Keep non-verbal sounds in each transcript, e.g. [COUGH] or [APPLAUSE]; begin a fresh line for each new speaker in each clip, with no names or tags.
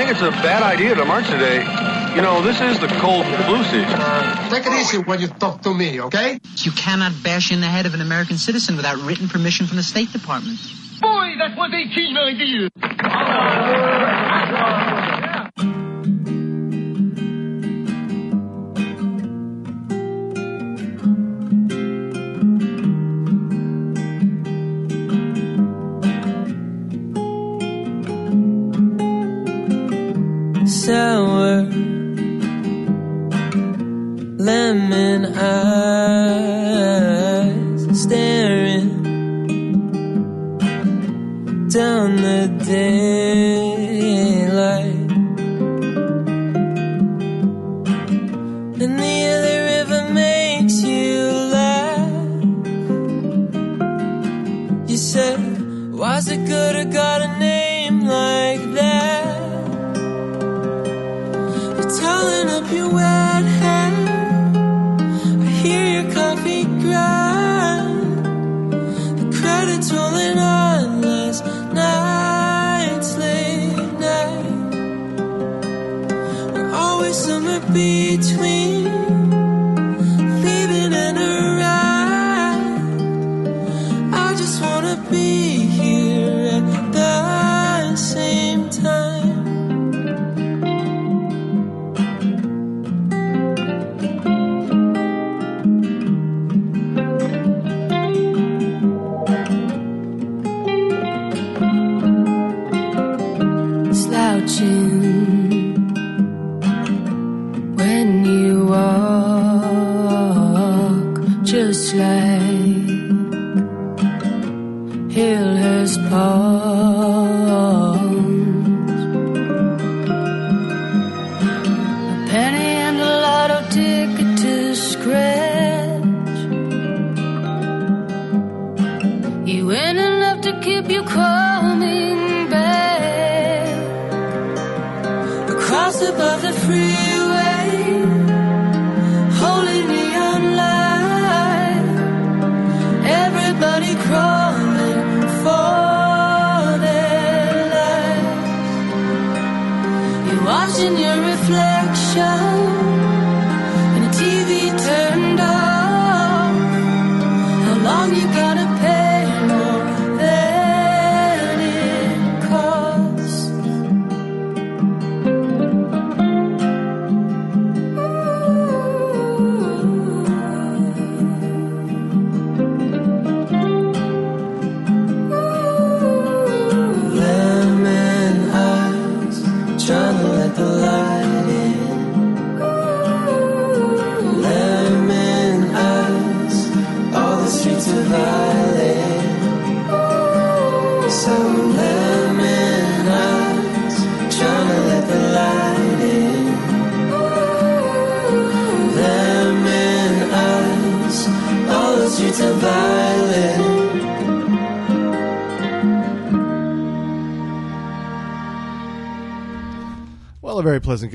Sergeant, I think it's a bad idea to march today. You know, this is the cold flu season.
Take it easy when you talk to me, okay?
You cannot bash in the head of an American citizen without written permission from the State Department.
Boy, that was a keen idea.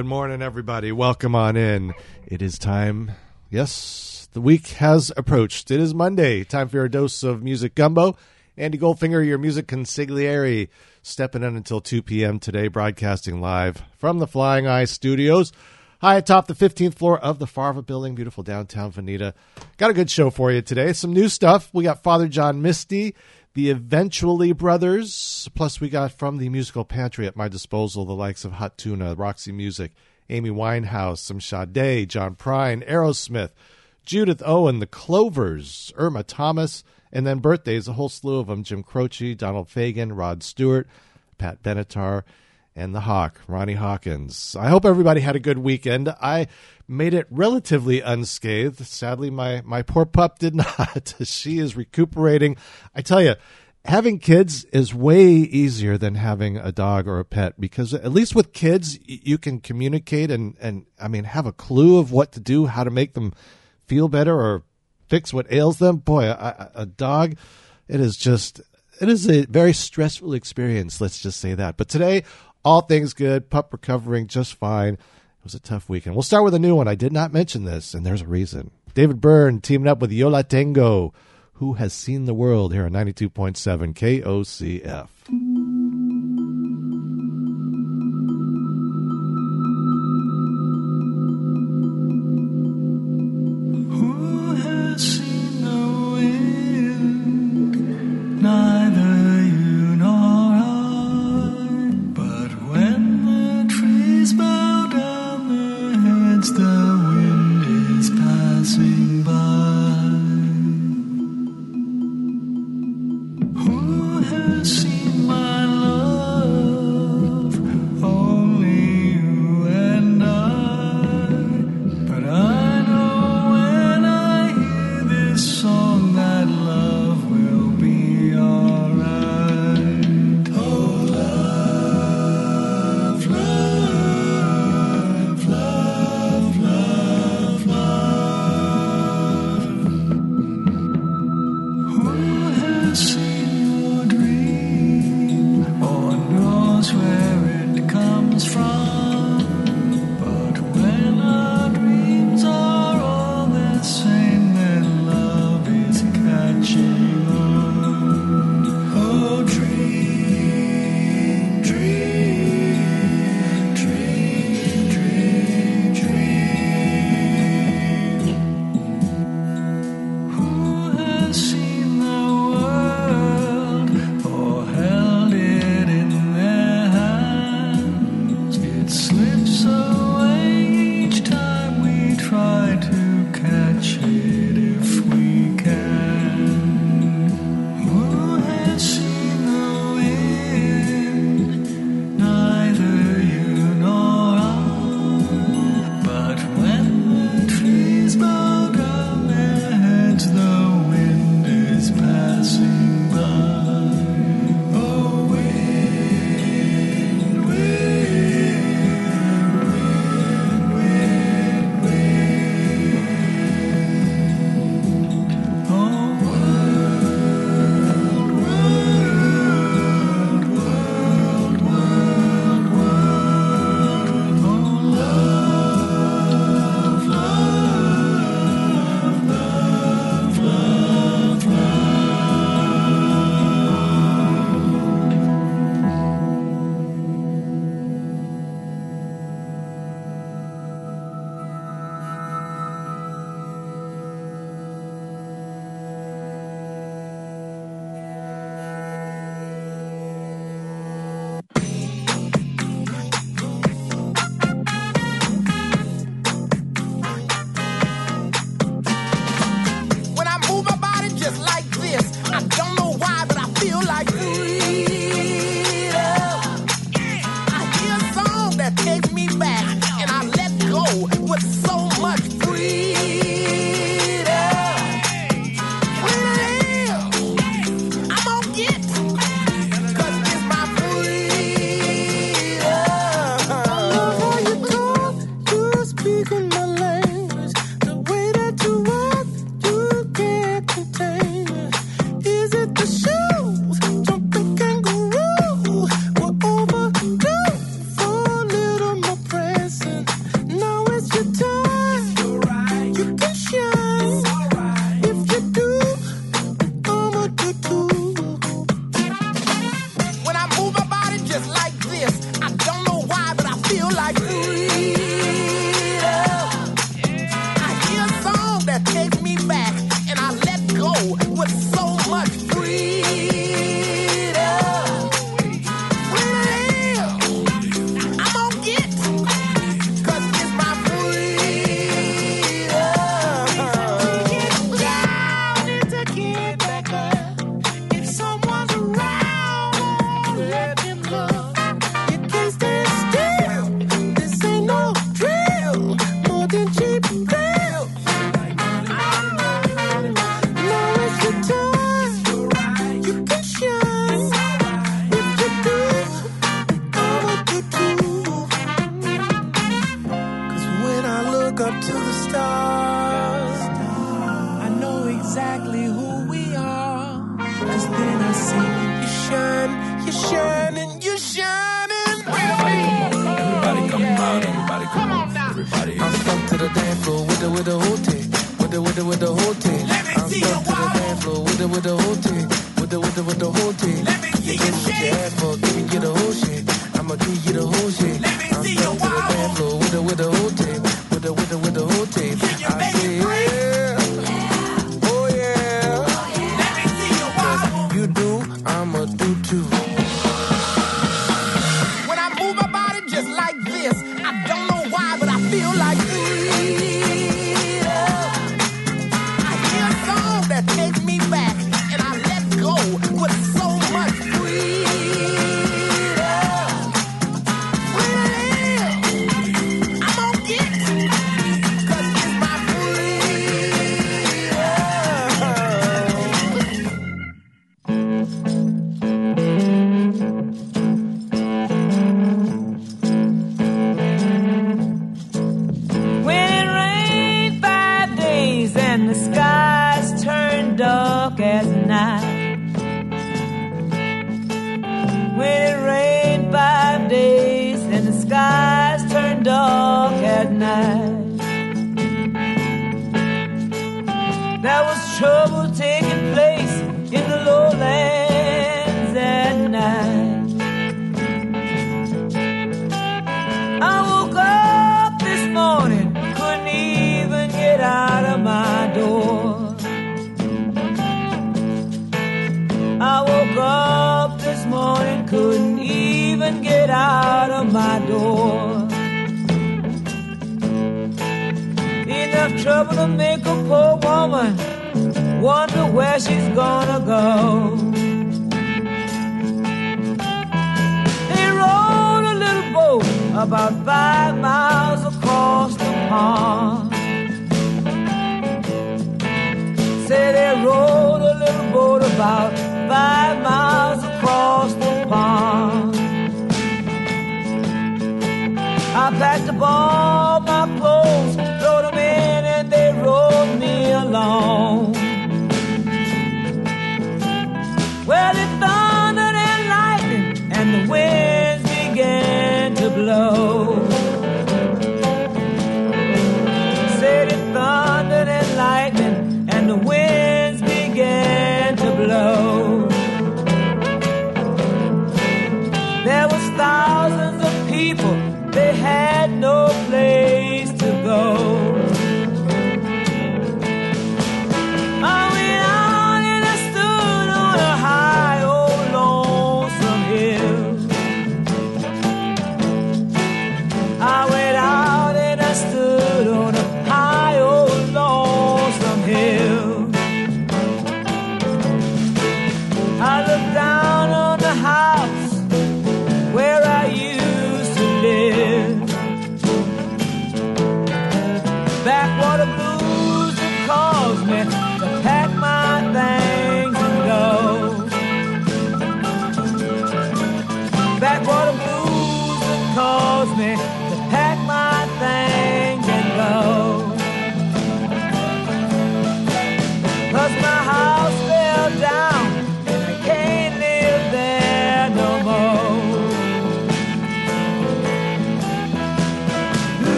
Good
morning, everybody. Welcome on in. It is time. Yes, the week has approached. It is Monday. Time for your dose of music gumbo. Andy Goldfinger, your music consigliere, stepping in until 2 p.m. today, broadcasting live from the Flying Eye Studios. High atop the 15th floor of the Farva building, beautiful downtown Veneta. Got a good show for you today. Some new stuff. We got Father John Misty, the Eventually Brothers, plus we got from the musical pantry at my disposal the likes of Hot Tuna, Roxy Music, Amy Winehouse, some Sade, John Prine, Aerosmith, Judith Owen, the Clovers, Irma Thomas, and then birthdays, a whole slew of them Jim Croce, Donald Fagen, Rod Stewart, Pat Benatar, and the Hawk, Ronnie Hawkins. I hope everybody had a good weekend. I made it relatively unscathed. Sadly, my, my poor pup did [LAUGHS] not. she is recuperating. I tell you, having kids is way easier than having a dog or a pet because at least with kids, you can communicate and, and I mean, have a clue of what to do, how to make them feel better or fix what ails them. Boy, a, a- dog, it is just, it is a very stressful experience. Let's just say that. But today, all things good. Pup recovering just fine. It was a tough weekend. We'll start with a new one. I did not mention this, and there's a reason. David Byrne teaming up with Yo La Tengo, who has seen the world here on 92.7 KOCF.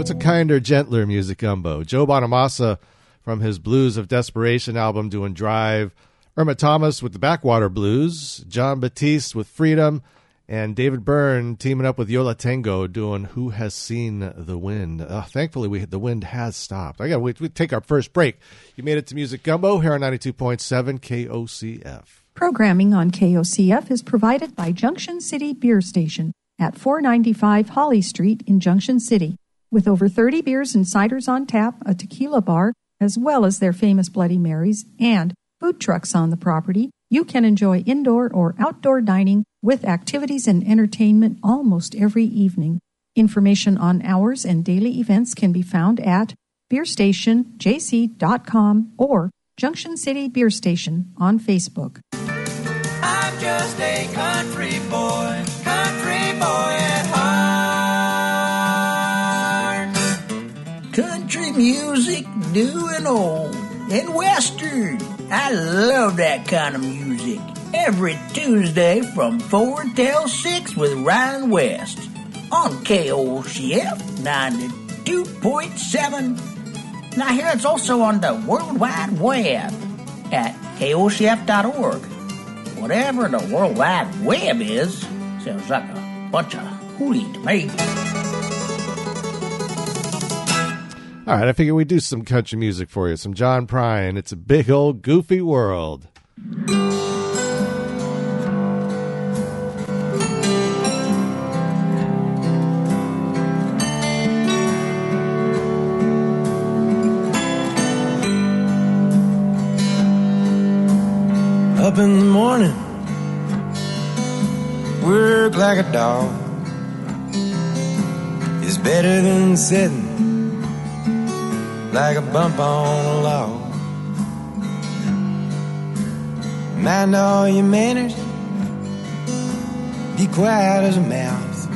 It's
a
kinder, gentler music gumbo. Joe Bonamassa from his Blues of Desperation album doing Drive, Irma Thomas with the Backwater Blues, Jon Batiste with Freedom, And David Byrne teaming up with Yo La Tengo doing Who Has Seen the Wind. Uh, thankfully, we the wind has stopped. I got we, we take our first break. You made it to Music Gumbo here on 92.7 KOCF.
Programming on KOCF is provided by Junction City Beer Station at 495 Holly Street in Junction City. With over 30 beers and ciders on tap, a tequila bar, as well as their famous Bloody Marys and food trucks on the property, you can enjoy indoor or outdoor dining with activities and entertainment almost every evening. Information on hours and daily events can be found at beerstationjc.com or Junction City Beer Station on Facebook.
New and old, and western. I love that kind of music. Every Tuesday from 4 till 6 with Ryan West on KOCF 92.7. Now, here it's also on the World Wide Web at KOCF.org. Whatever the World Wide Web is, sounds like a bunch of hooey to me.
All right, I figure we do some country music for you. Some John Prine. It's a big old goofy world.
Up in the morning, work like a dog is better than sitting like a bump on a log. Mind all your manners, be quiet as a mouse.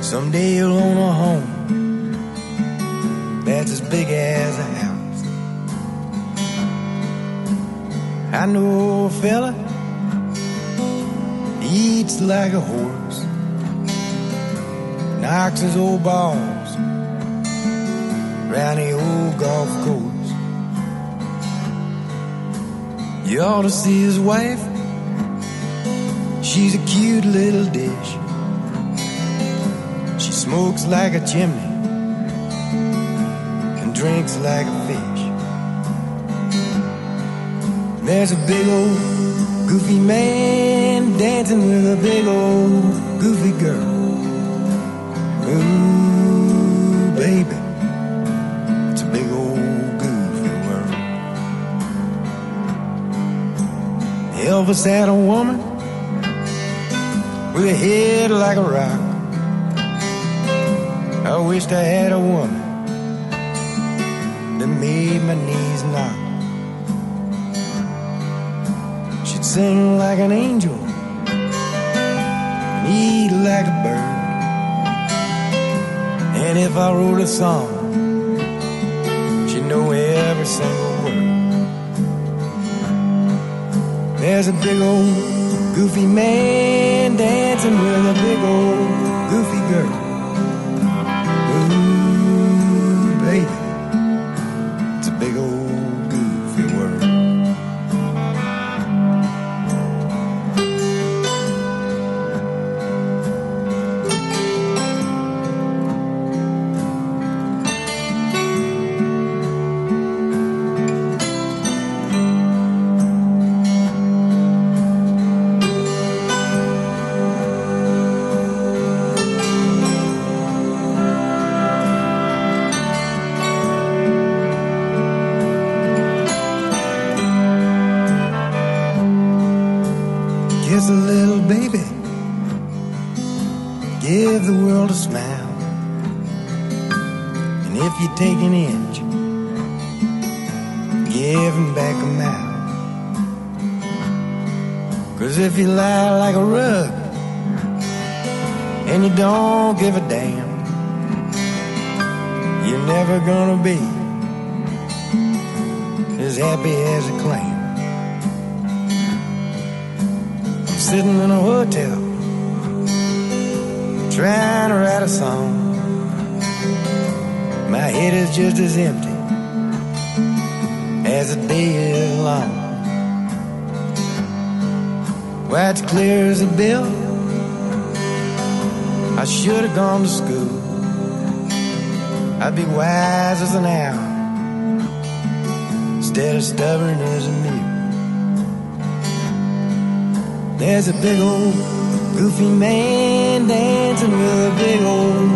Someday you'll own a home that's as big as a house. I know a fella, eats like a horse, knocks his old round the old golf course. You ought to see his wife, she's a cute little dish. She smokes like a chimney and drinks like a fish. There's a big old goofy man dancing with a big old goofy girl. Ooh, Elvis had a woman with a head like a rock. I wished I had a woman that made my knees knock. She'd sing like an angel and eat like a bird. And if I wrote a song, she'd know every single There's a big old goofy man dancing with a big old goofy girl. be
wise as an owl instead of stubborn as a mule. There's a big old goofy man dancing with a big old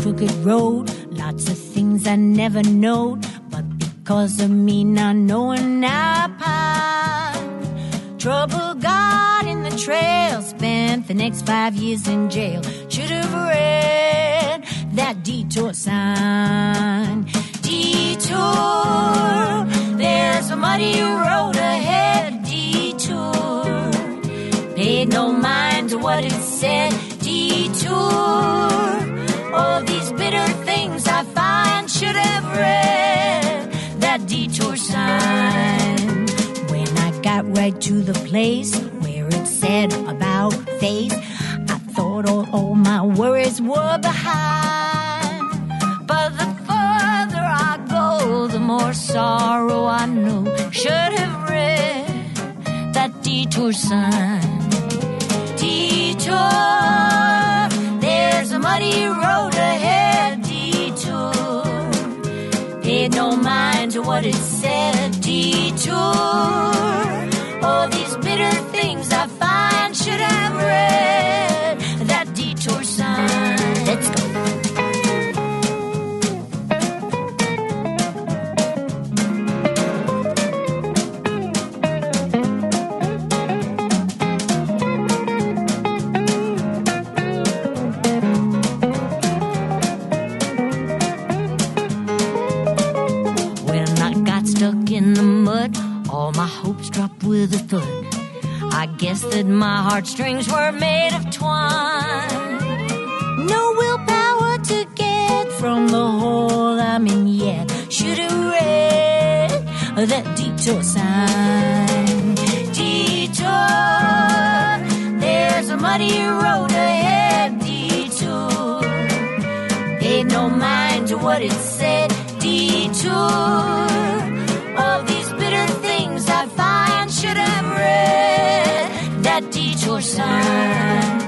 crooked road. Lots of things I never knowed, but because of me not knowing I pine. Trouble got in the trail, spent the next five years in jail. Should have read that detour sign. When I got right to the place where it said about faith, I thought all, all my worries were behind. But the further I go, the more sorrow I know. Should have read that detour sign. Detour, there's a muddy road what it said. Detour, heartstrings were made detour sign.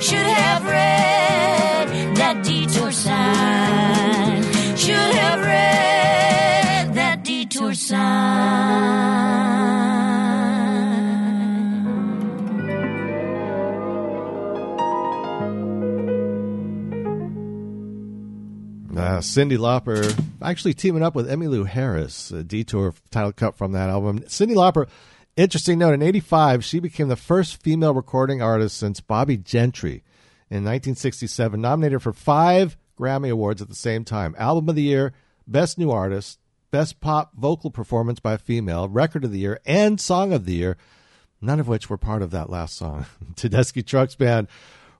Should have read that detour sign. Should have read that detour sign.
Uh, Cyndi Lauper actually teaming up with Emmylou Harris, a detour title cut from that album. Cyndi Lauper, interesting note, in 85, she became the first female recording artist since Bobbie Gentry in 1967, nominated for five Grammy Awards at the same time Album of the Year, Best New Artist, Best Pop Vocal Performance by a Female, Record of the Year, and Song of the Year, none of which were part of that last song. [LAUGHS] Tedeschi Trucks Band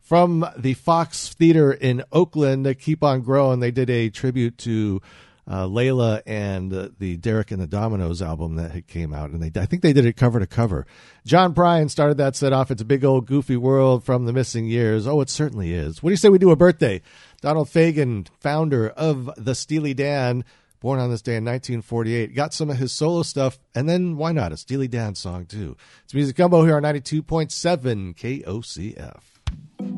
from the Fox Theater in Oakland, Keep On Growing. They did a tribute to uh, Layla and uh, the Derek and the Dominos album that had came out, and they I think they did it cover to cover. John Prine started that set off. It's a big old goofy world from the missing years. Oh, it certainly is. What do you say we do a birthday? Donald Fagen, founder of the Steely Dan, born on this day in 1948, got some of his solo stuff, and then why not a Steely Dan song too? It's Music Gumbo here on 92.7 KOCF.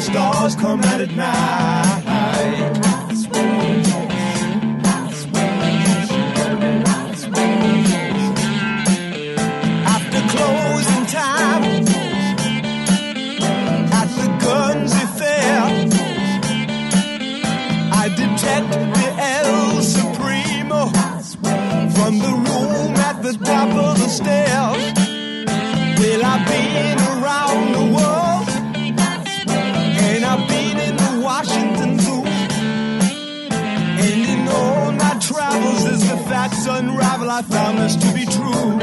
Stars come out at night.
Facts unravel, I found this to be true.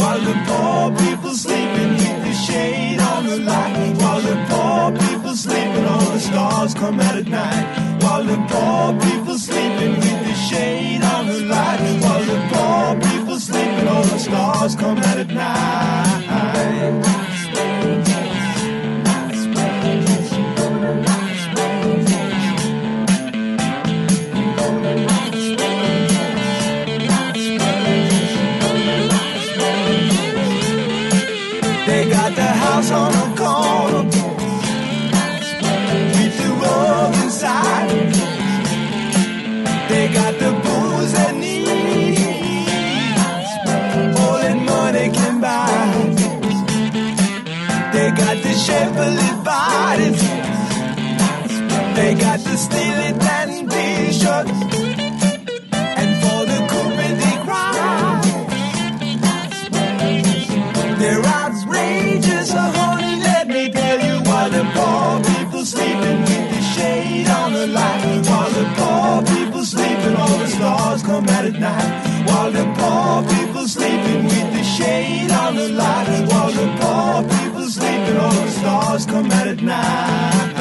While the poor people sleeping with the shade on the light, while the poor people sleeping, all the stars come out at night. While the poor people sleeping with the shade on the light, while the poor people sleeping, all the stars come out at night. Chevrolet bodies. They got the Steely Dan t-shirts. And for the coupe they cry. They're outrageous, oh honey, let me tell you why the poor people sleeping with the shade on the light While the poor people sleeping, all the stars come out at night While the poor people sleeping with the shade on the light While the poor people sleeping, all the stars come out at night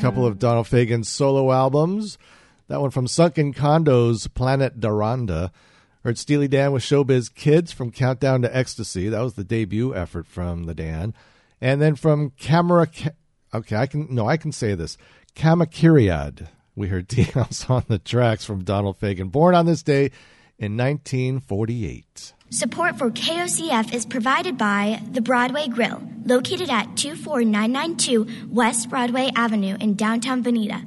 couple of Donald Fagen's solo albums. That one from Sunken Condo's Planet D'Rhonda. Heard Steely Dan with Showbiz Kids from Countdown to Ecstasy. That was the debut effort from the Dan. And then from Camera. Okay, I can. No, I can say this. Kamakiriad. We heard [LAUGHS] Dinos on the tracks from Donald Fagen. Born on this day in 1948.
Support for KOCF is provided by the Broadway Grill, located at 24992 West Broadway Avenue in downtown Veneta.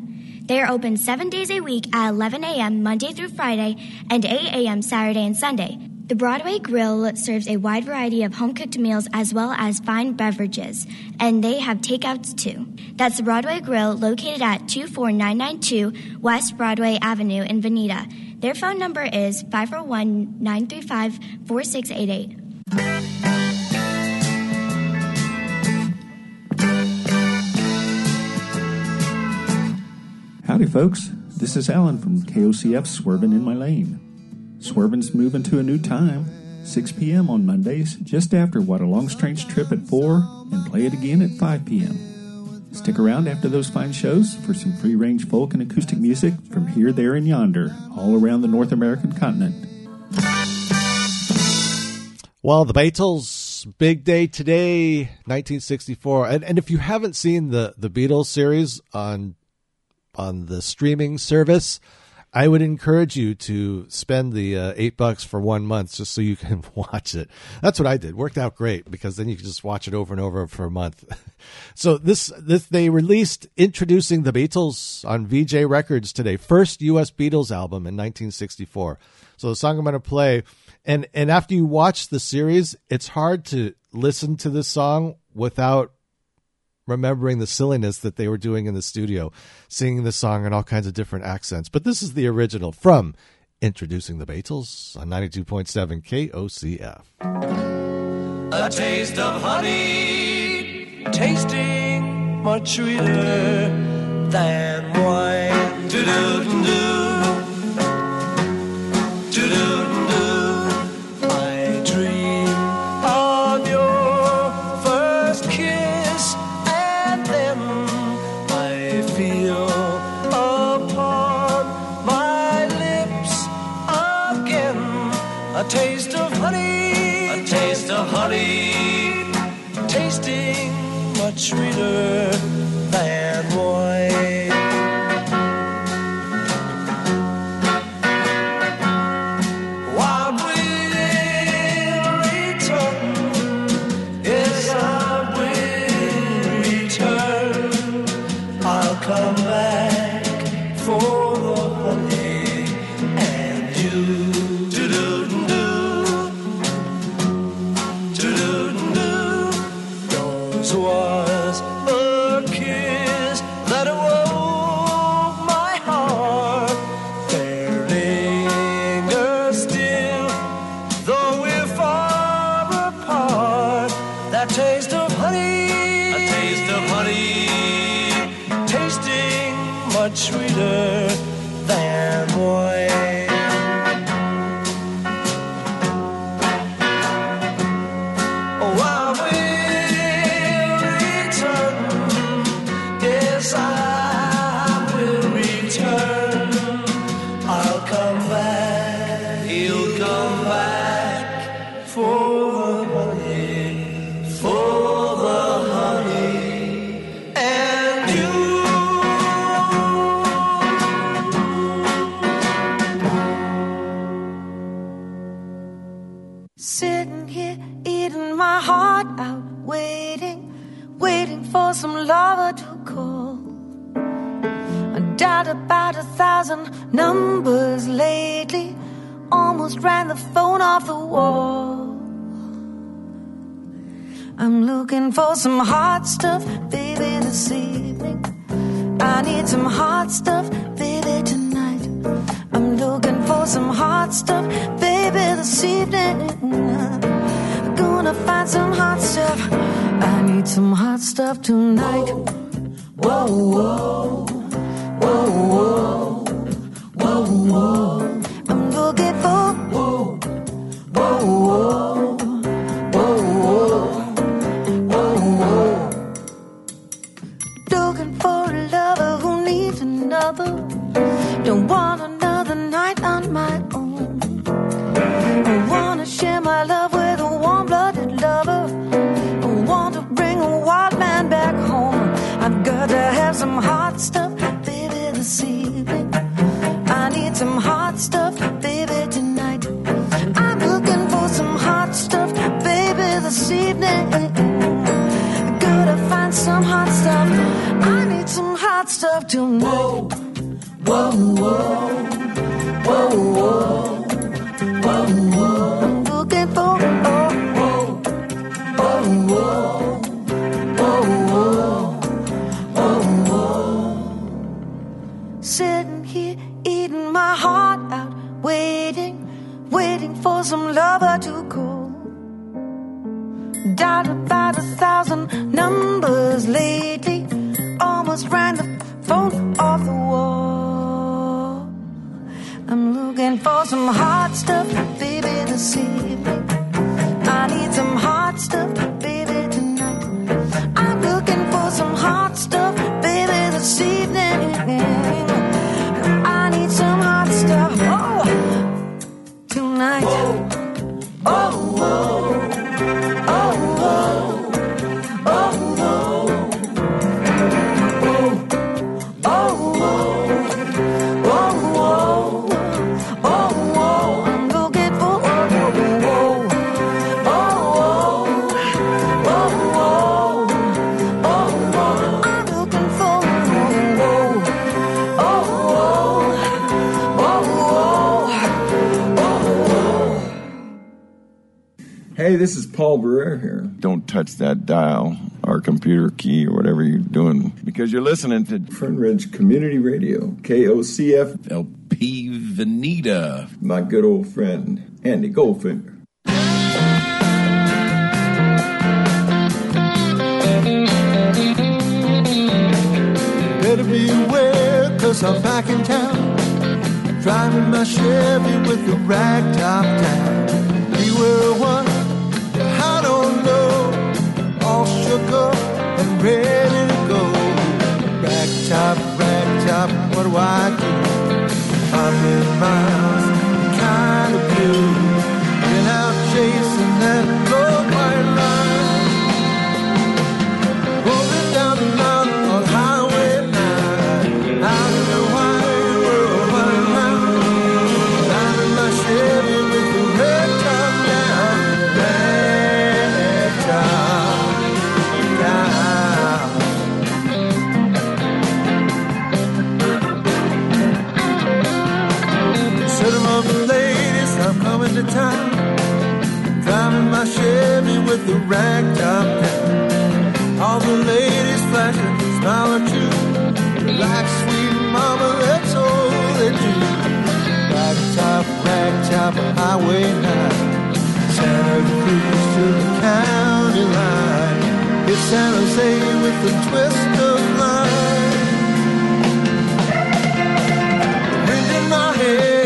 They are open seven days a week at 11 a.m. Monday through Friday and 8 a.m. Saturday and Sunday. The Broadway Grill serves a wide variety of home cooked meals as well as fine beverages, and they have takeouts too. That's the Broadway Grill located at 24992 West Broadway Avenue in Veneta. Their phone number is 541 935 4688.
Howdy, folks. This is Alan from KOCF Swervin' in My Lane. Swervin's moving to a new time, 6 p.m. on Mondays, just after What a Long Strange Trip at 4, and play it again at 5 p.m. Stick around after those fine shows for some free range folk and acoustic music from here, there, and yonder, all around the North American continent.
Well, the Beatles, big day today, 1964. And, and if you haven't seen the, the Beatles series on on the streaming service, I would encourage you to spend the uh, eight bucks for one month just so you can [LAUGHS] watch it. That's what I did. Worked out great because then you can just watch it over and over for a month. [LAUGHS] so this this they released introducing the Beatles on Vee-Jay Records today, first U.S. Beatles album in 1964. So the song I'm going to play, and and after you watch the series, it's hard to listen to this song without remembering the silliness that they were doing in the studio, singing the song in all kinds of different accents. But this is the original from Introducing the Beatles on 92.7 KOCF.
A taste of honey, tasting much sweeter than wine. Do-do-do-do.
My heart out, waiting, waiting for some lover to call. I dialed about a thousand numbers lately, almost ran the phone off the wall. I'm looking for some hot stuff, baby, this evening. I need some hot stuff, baby, tonight. I'm looking for some hot stuff, baby, this evening. Gonna find some hot stuff. I need some hot stuff tonight. Whoa, whoa, whoa, whoa, whoa, whoa. I'm have some hot stuff, baby, this evening. I need some hot stuff, baby, tonight. I'm looking for some hot stuff, baby, this evening. Gotta find some hot stuff. I need some hot stuff tonight. some
Paul Barrere here. Don't touch that dial or computer key or whatever you're doing because you're listening to Fern Ridge Community Radio, KOCF LP Veneta. My good old friend, Andy Goldfinger.
Better beware, cause I'm back in town. Driving my Chevy with the rag top down. Ready to go. Rag top, rag top, what do I do? I'm in miles, kind of blue. Been out chasing that with the rag top down. All the ladies flashing, smile at you. Like sweet mama, that's all they do. Rag top, rag top, highway nine. Santa Cruz to the county line. It's San Jose with the twist of line. Wind in my hair,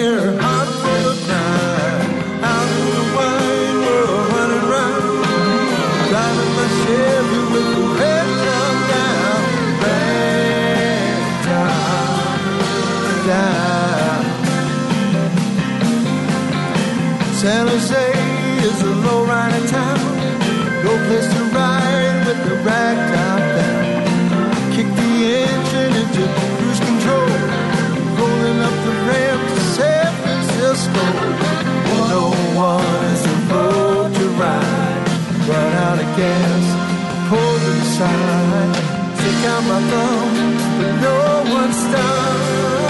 San Jose is a low-rider town. No place to ride with the rag top down. Kick the engine into cruise control. Rolling up the ramp to San Francisco. No one is the road to ride. Run out of gas, pull to the. Stick out my thumb, but no one stops.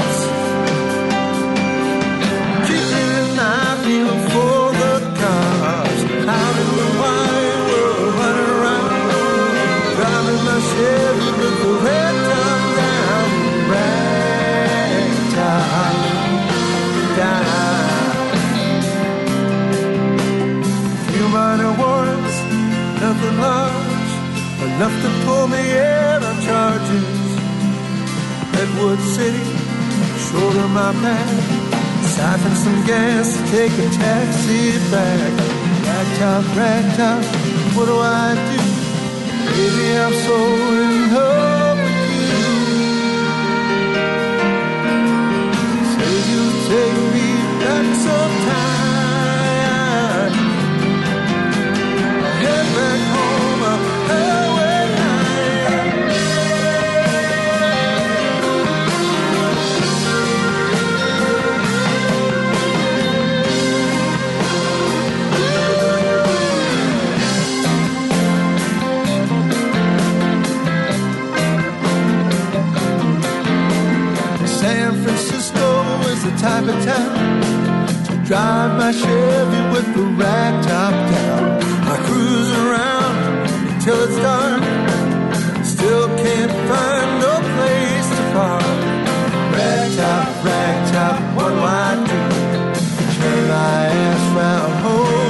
Enough to pull me in on charges. Redwood City, shoulder my back. Siphon some gas, take a taxi back. Rag top, rag top, what do I do? Baby, I'm so in love type of town. I drive my Chevy with the rag top down. I cruise around until it's dark. Still can't find no place to park. Rag top, rag top, what do I do? Turn my ass round home.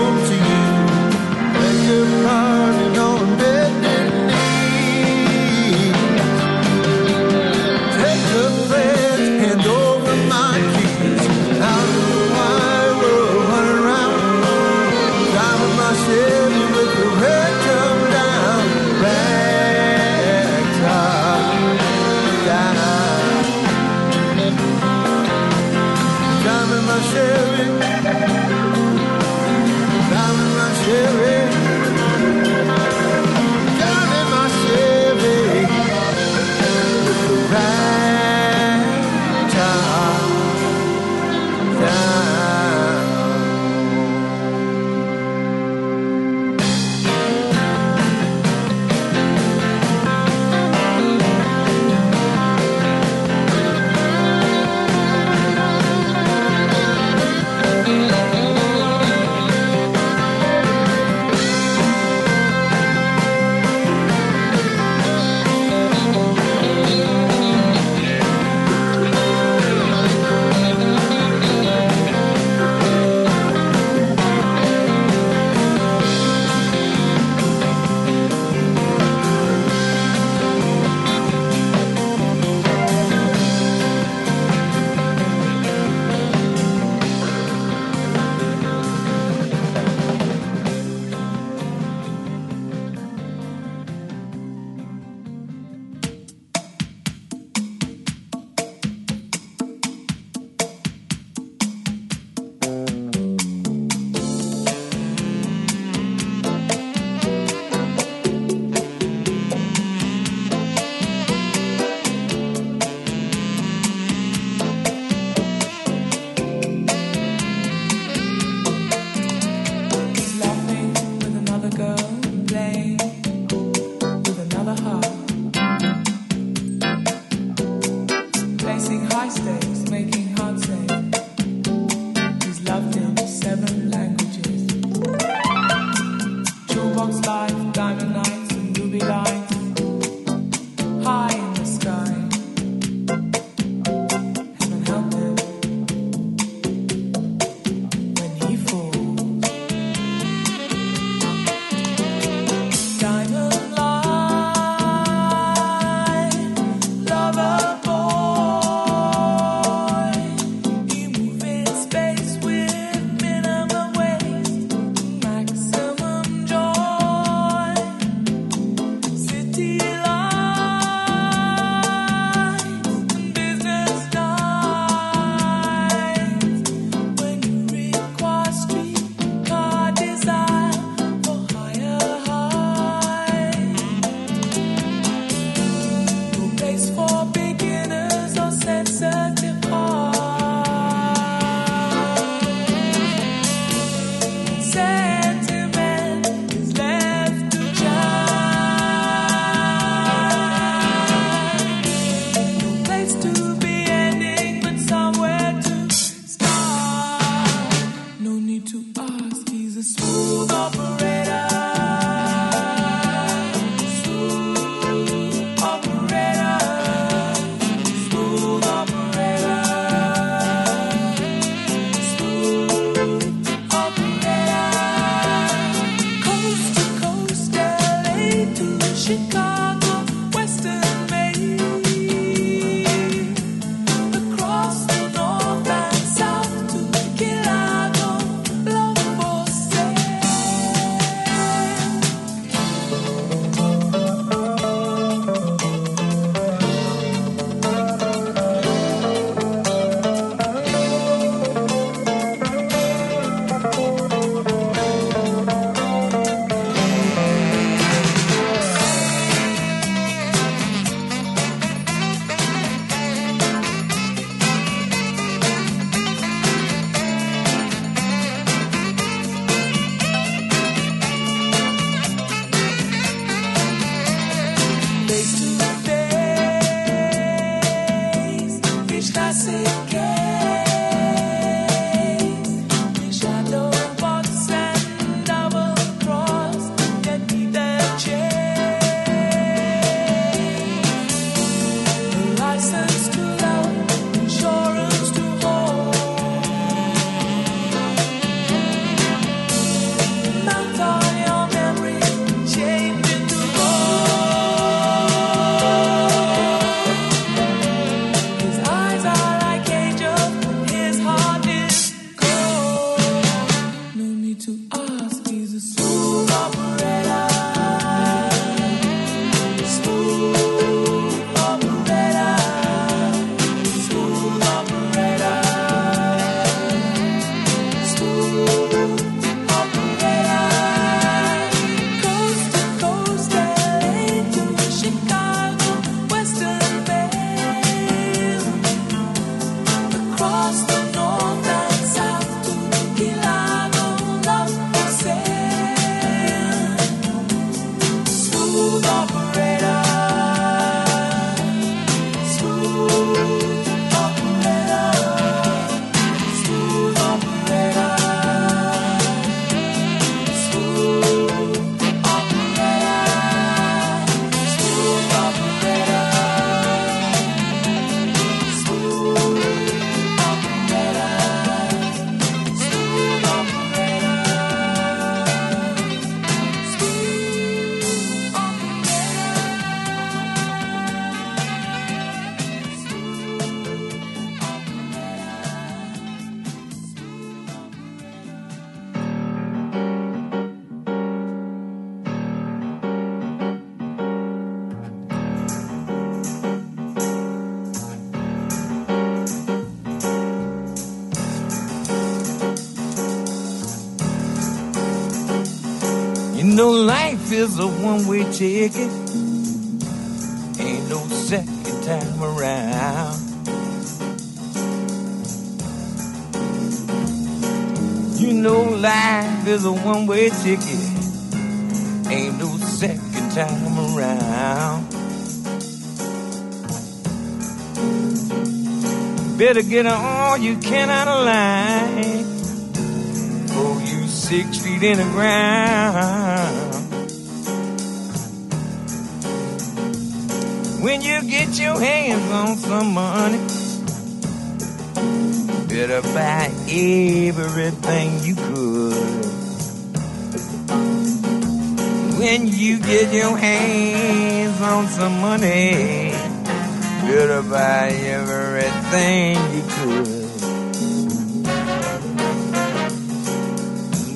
Is a
one-way ticket. Ain't no second time around. You know life is a one-way ticket. Ain't no second time around. Better get on, you can out of line. Oh, you six feet in the ground. You get your hands on some money, better buy everything you could. When you get your hands on some money, better buy everything you could.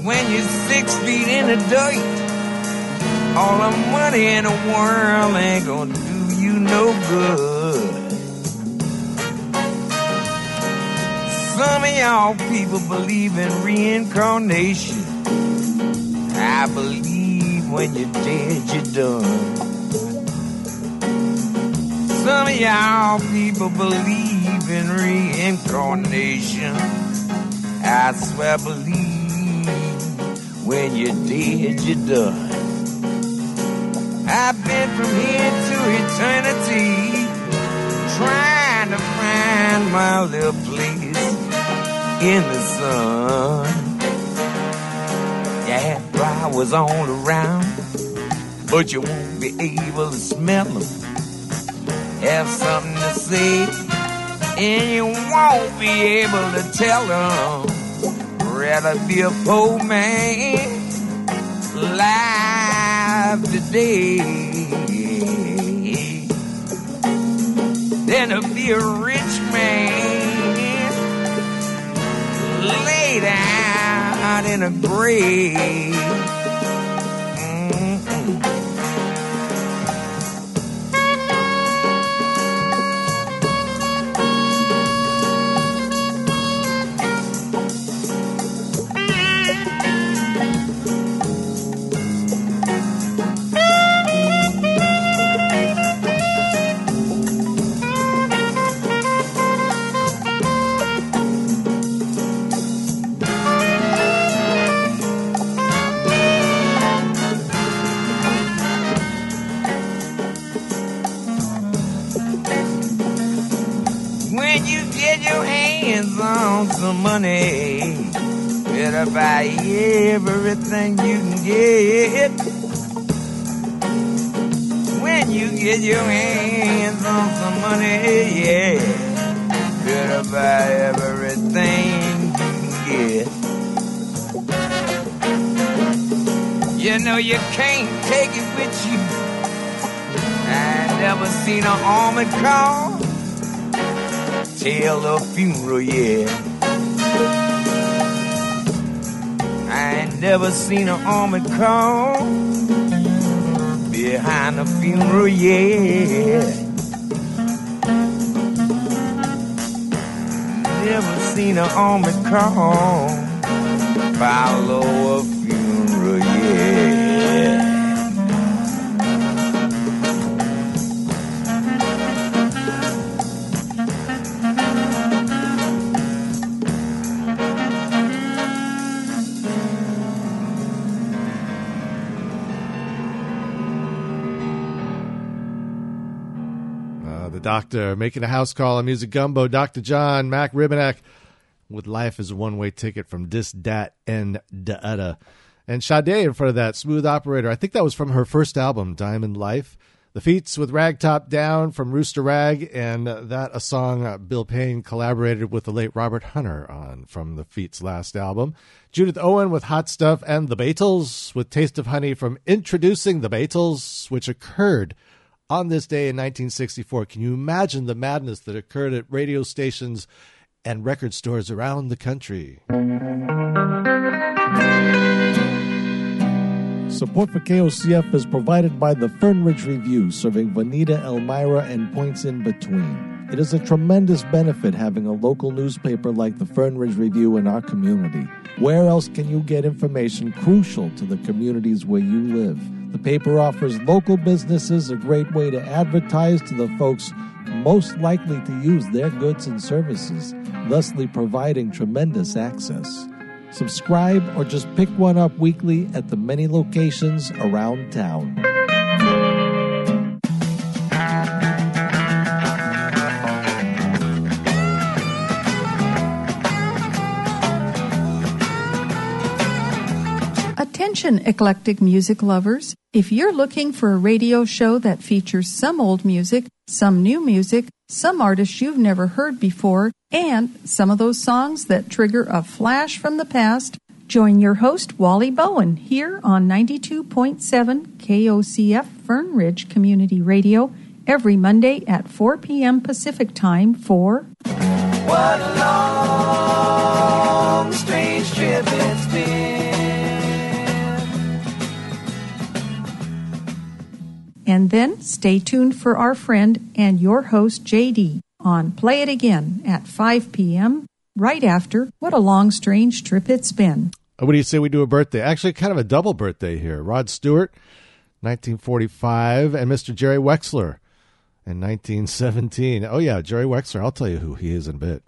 When you're six feet in the dirt, all the money in the world ain't gonna you no good. Some of y'all people believe in reincarnation. I believe when you're dead, you're done. Some of y'all people believe in reincarnation. I swear, believe when you're dead, you're done. I've been from here to eternity, trying to find my little place in the sun. Yeah, flowers all around, but you won't be able to smell them. Have something to say, and you won't be able to tell them. Rather be a poor man alive today than to be a rich man laid out in a grave. Buy everything you can get. When you get your hands on some money, yeah, better buy everything you can get. You know you can't take it with you. I never seen an armored car till the funeral, yeah. Never seen an army come behind a funeral, yeah. Never seen an army come follow a
doctor making a house call on Music Gumbo. Dr. John Mac Rebennack with Life is a One Way Ticket from Dis Dat and Da And Sade in front of that, Smooth Operator. I think that was from her first album, Diamond Life. The Feats with Ragtop Down from Rooster Rag, and that a song uh, Bill Payne collaborated with the late Robert Hunter on from the Feats' last album. Judith Owen with Hot Stuff, and The Beatles with Taste of Honey from Introducing the Beatles, which occurred on this day in 1964. Can you imagine the madness that occurred at radio stations and record stores around the country?
Support for KOCF is provided by the Fern Ridge Review, serving Veneta, Elmira, and points in between. It is a tremendous benefit having a local newspaper like the Fern Ridge Review in our community. Where else can you get information crucial to the communities where you live? The paper offers local businesses a great way to advertise to the folks most likely to use their goods and services, thusly providing tremendous access. Subscribe or just pick one up weekly at the many locations around town.
Attention, eclectic music lovers. If you're looking for a radio show that features some old music, some new music, some artists you've never heard before, and some of those songs that trigger a flash from the past, join your host, Wally Bowen, here on 92.7 KOCF Fern Ridge Community Radio every Monday at 4 p.m. Pacific Time for
What a long, strange trip
And then stay tuned for our friend and your host, JD, on Play It Again at 5 p.m. right after What a Long Strange Trip It's Been.
Uh, What do you say we do a birthday? Actually, kind of a double birthday here. Rod Stewart, 1945, and Mr. Jerry Wexler in 1917. Oh, yeah, Jerry Wexler. I'll tell you who he is in a bit.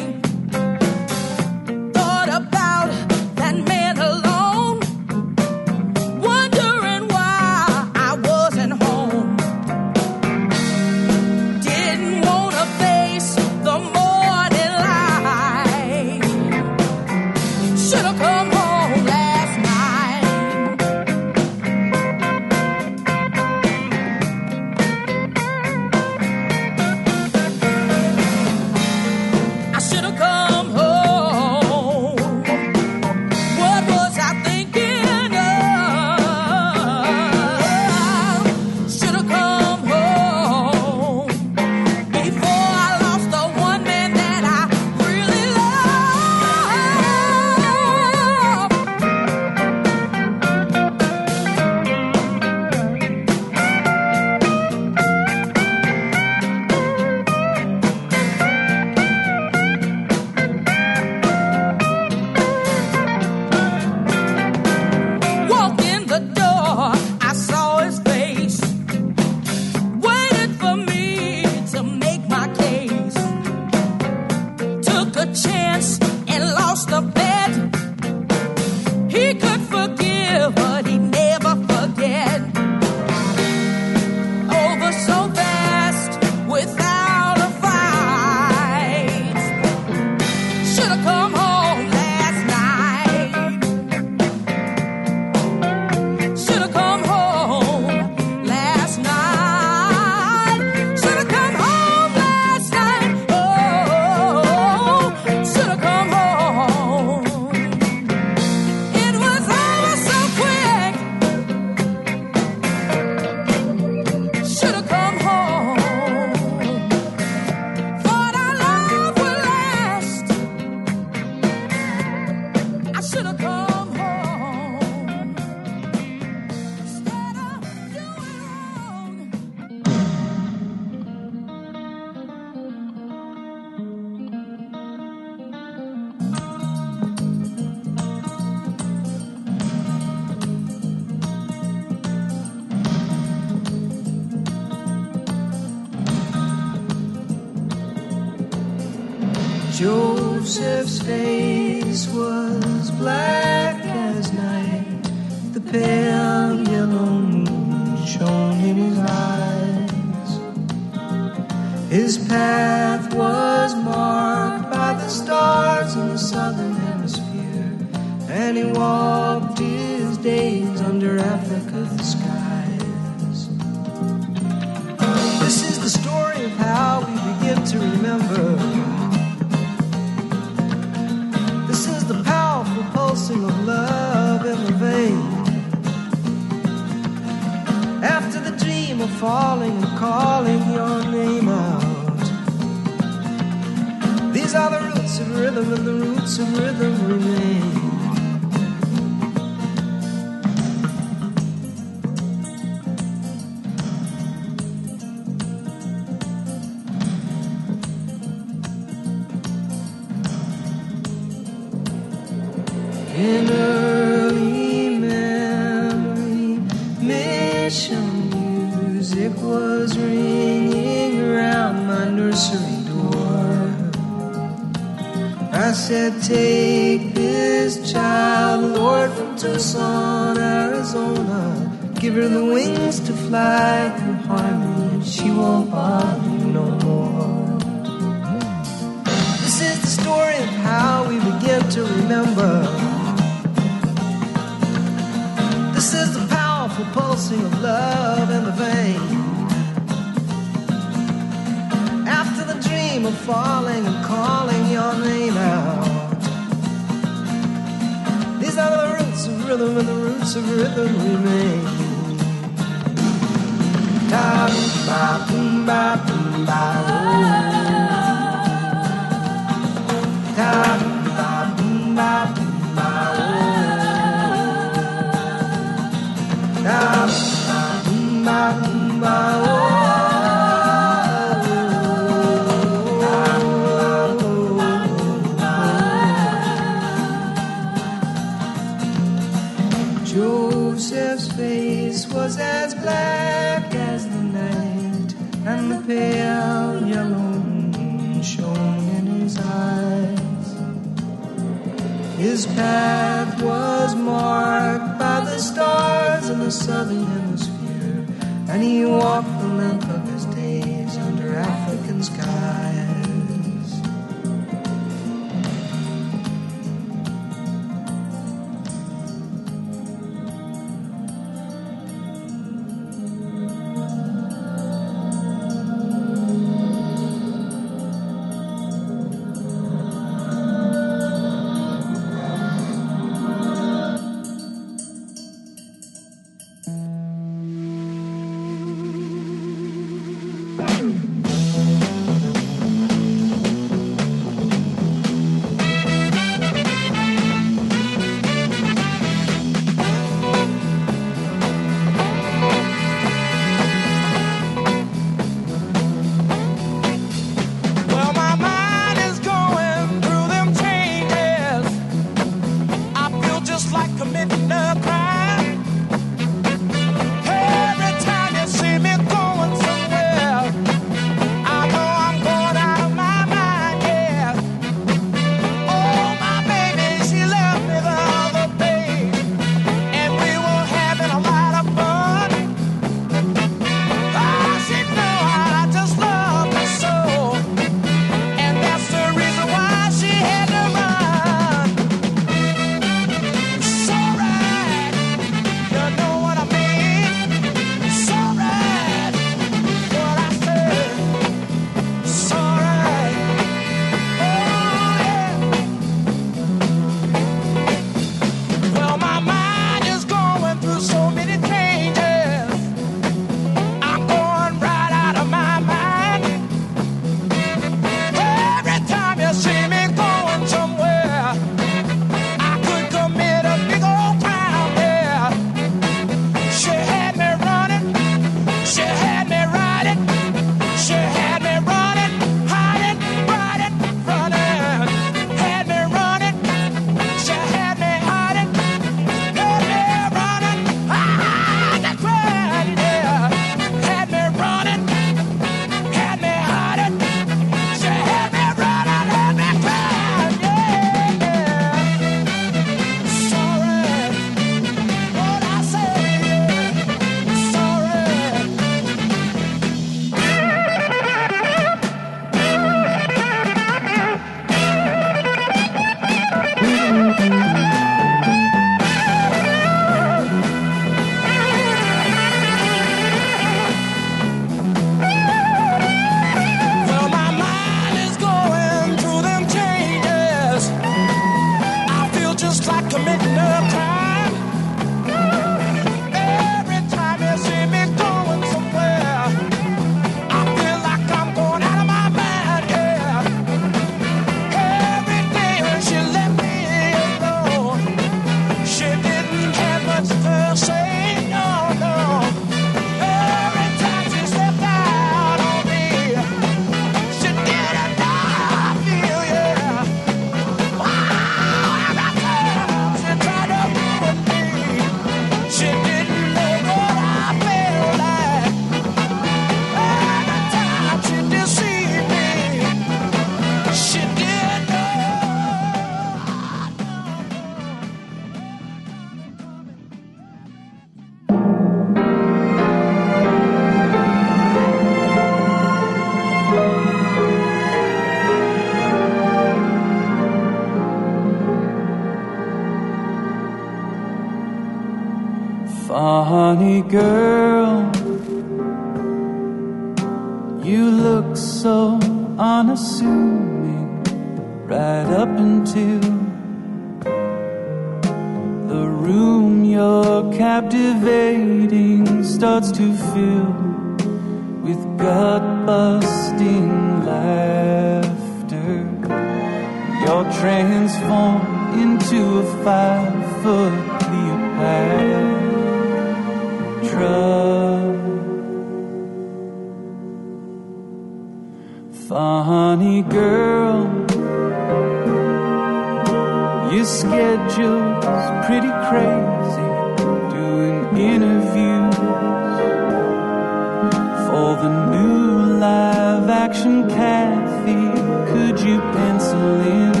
The
new live action Kathy. Could you pencil in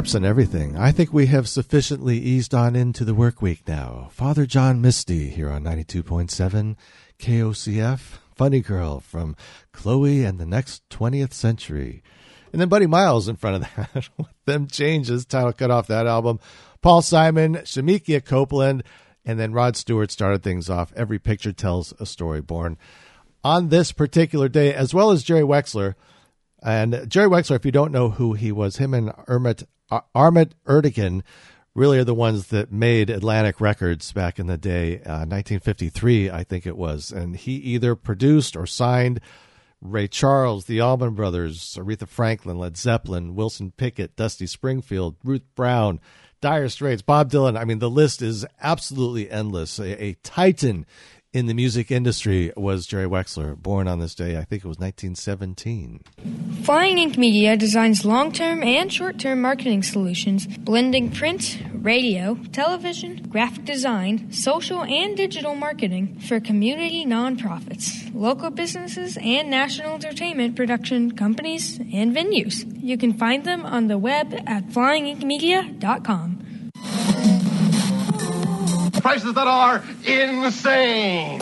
and
everything. I think we have sufficiently eased on into the work week now. Father John Misty here on 92.7 KOCF. Funny Girl from Chloe and the Next 20th Century. And then Buddy Miles in front of that [LAUGHS] them changes. Title cut off that album. Paul Simon, Shemekia Copeland, and then Rod Stewart started things off. Every picture tells a story born on this particular day, as well as Jerry Wexler. And Jerry Wexler, if you don't know who he was, him and Ahmet, Ahmet Ertegun really are the ones that made Atlantic Records back in the day, uh, 1953, I think it was. And he either produced or signed Ray Charles, the Allman Brothers, Aretha Franklin, Led Zeppelin, Wilson Pickett, Dusty Springfield, Ruth Brown, Dire Straits, Bob Dylan. I mean, the list is absolutely endless. A, a titan in the music industry was Jerry Wexler, born on this day. I think it was 1917.
Flying Ink Media designs long term and short term marketing solutions, blending print, radio, television, graphic design, social, and digital marketing for community nonprofits, local businesses, and national entertainment production companies and venues. You can find them on the web at flyinginkmedia.com.
Prices that are insane.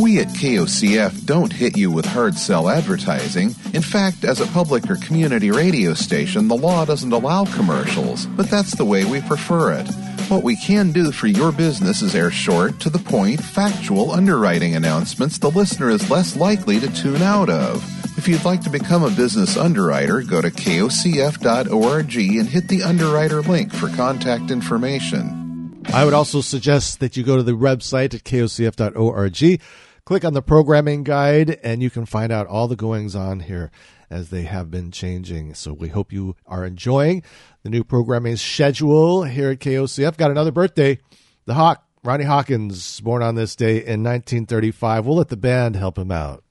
We at KOCF don't hit you with hard sell advertising. In fact, as a public or community radio station, the law doesn't allow commercials, but that's the way we prefer it. What we can do for your business is air short, to the point, factual underwriting announcements the listener is less likely to tune out of. If you'd like to become a business underwriter, go to kocf.org and hit the underwriter link for contact information.
I would also suggest that you go to the website at kocf.org, click on the programming guide, and you can find out all the goings on here as they have been changing. So we hope you are enjoying the new programming schedule here at KOCF. Got another birthday. The Hawk, Ronnie Hawkins, born on this day in 1935. We'll let the band help him out.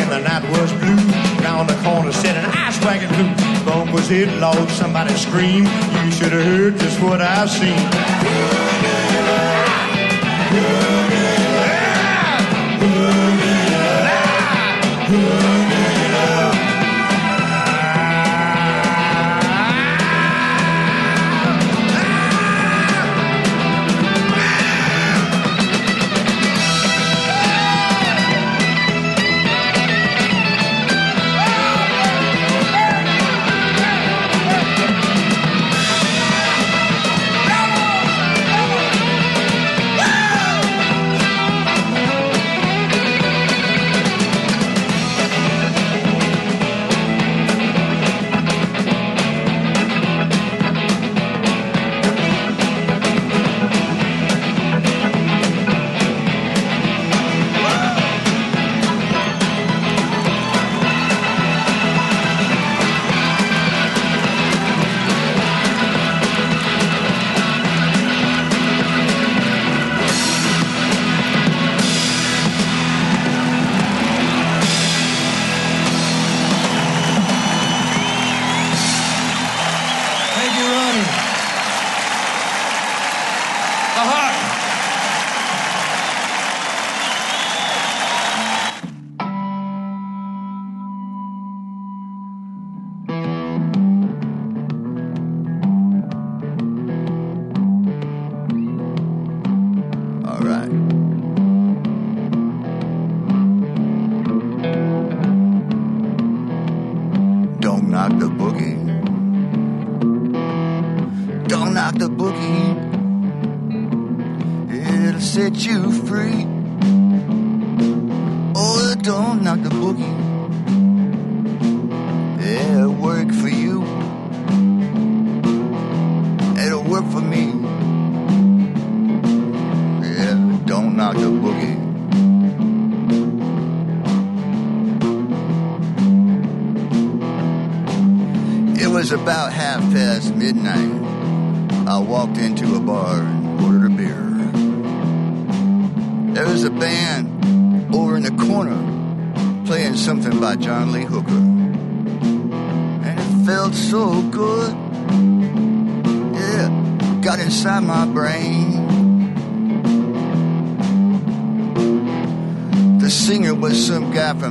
And the night was blue. Round the corner sat an ice wagon blue. Bump was hit, loud, somebody screamed. You should have heard just what I've seen.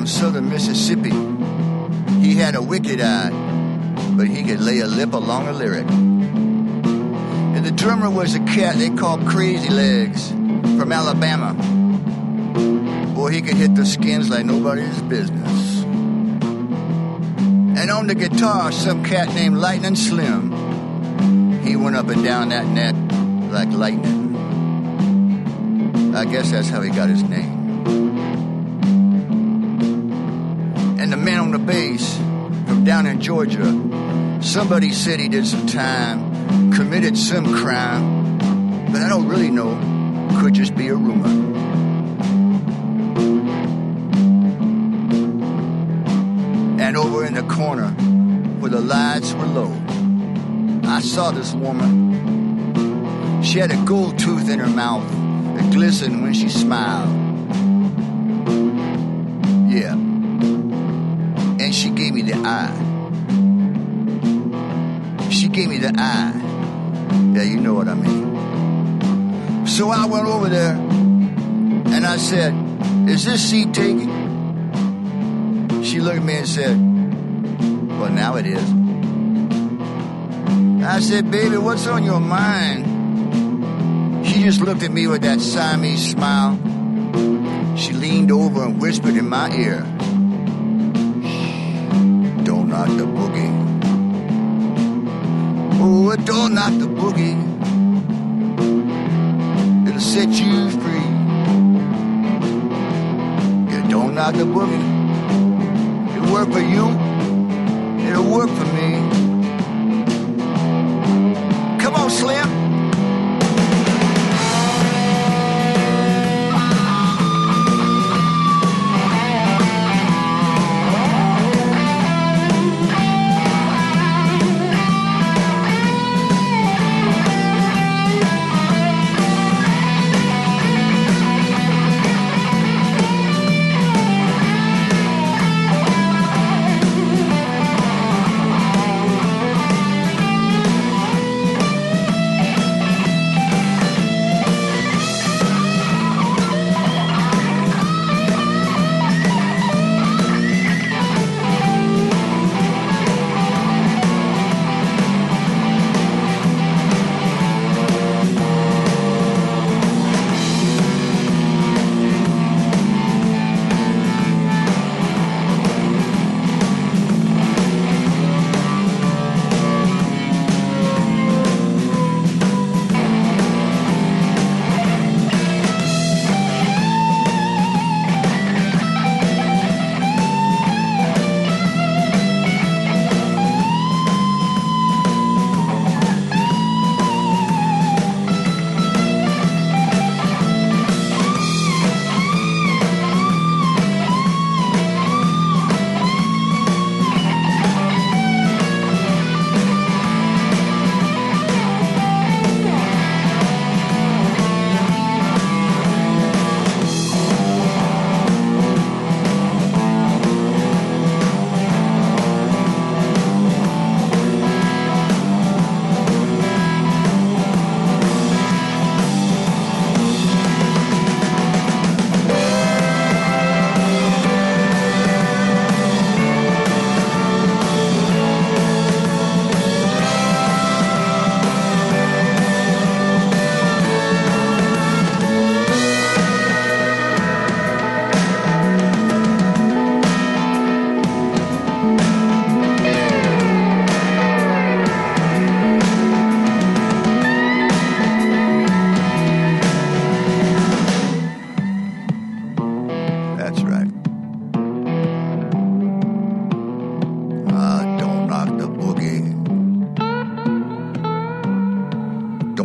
From southern Mississippi. He had a wicked eye, but he could lay a lip along a lyric. And the drummer was a cat they called Crazy Legs from Alabama. Boy, he could hit the skins like nobody's business. And on the guitar, some cat named Lightning Slim. He went up and down that neck like lightning. I guess that's how he got his name. Georgia, somebody said he did some time, committed some crime, but I don't really know. Could just be a rumor. And over in the corner, where the lights were low, I saw this woman. She had a gold tooth in her mouth that glistened when she smiled. The eye. Yeah, you know what I mean. So I went over there and I said, Is this seat taken? She looked at me and said, Well, now it is. I said, Baby, what's on your mind? She just looked at me with that Siamese smile. She leaned over and whispered in my ear, Don't knock the Oh, don't knock the boogie. It'll set you free. Don't knock the boogie. It'll work for you. It'll work for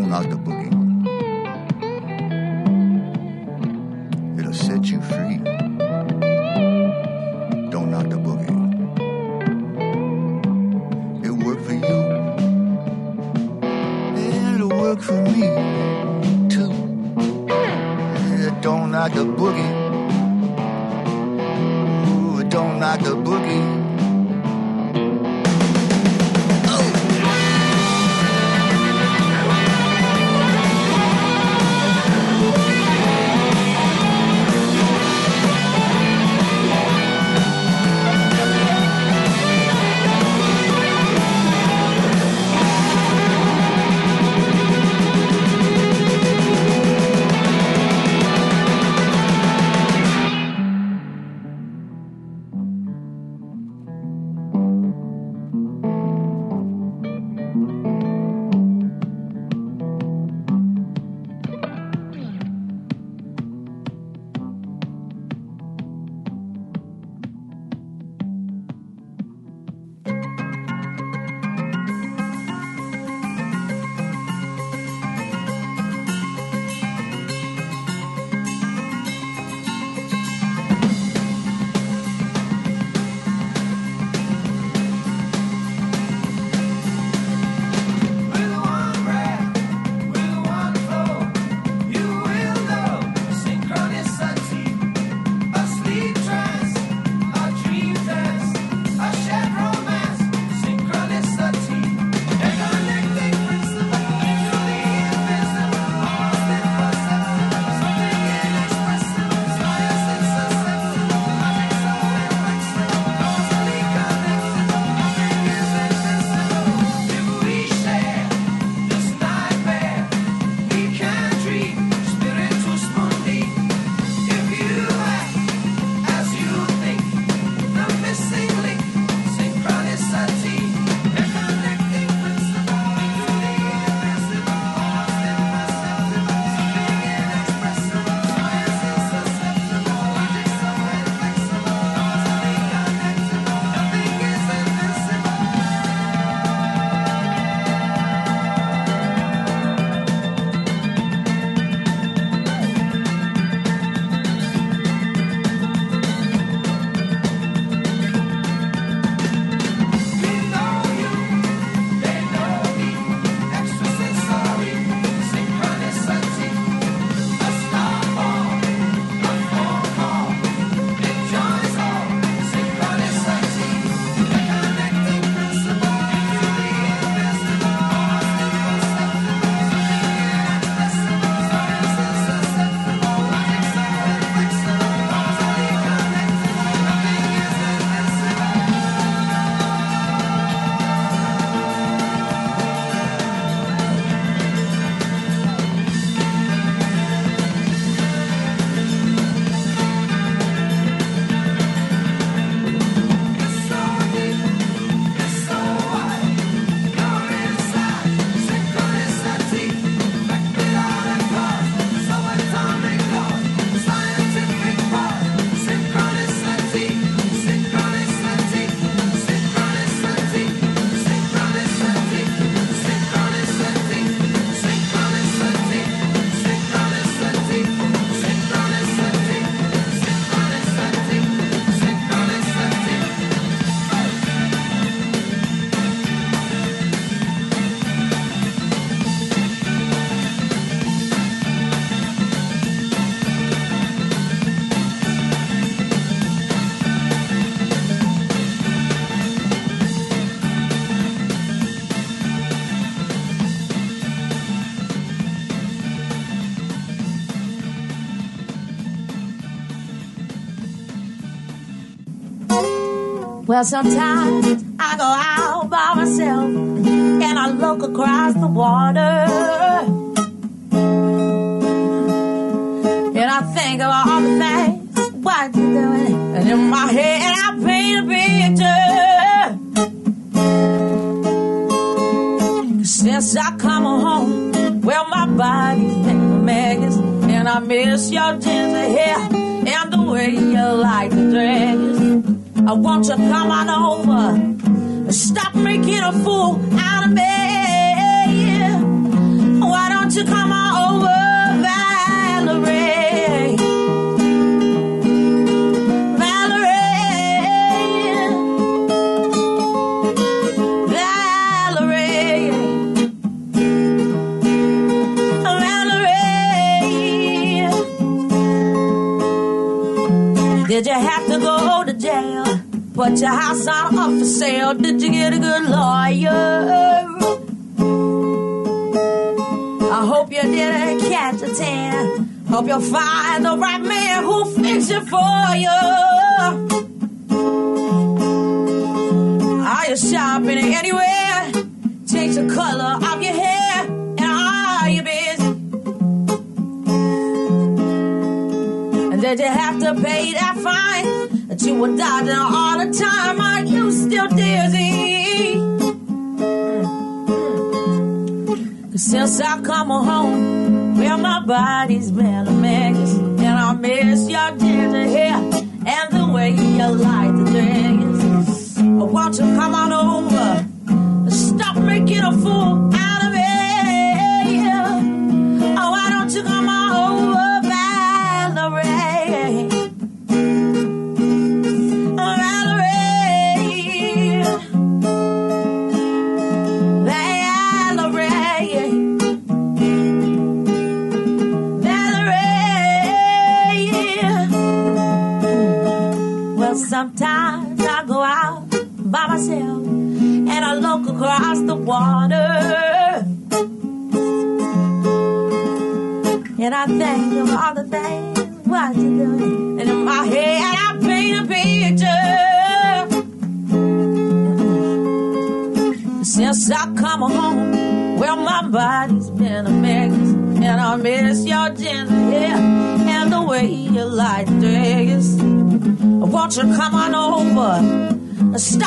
not the boogie
Well, sometimes You to come on to get a good lawyer. I hope you didn't catch a tan. Hope you'll find the right.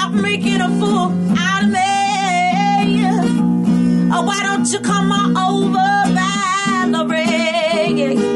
Stop making a fool out of me. Oh, why don't you come on over, Valerie?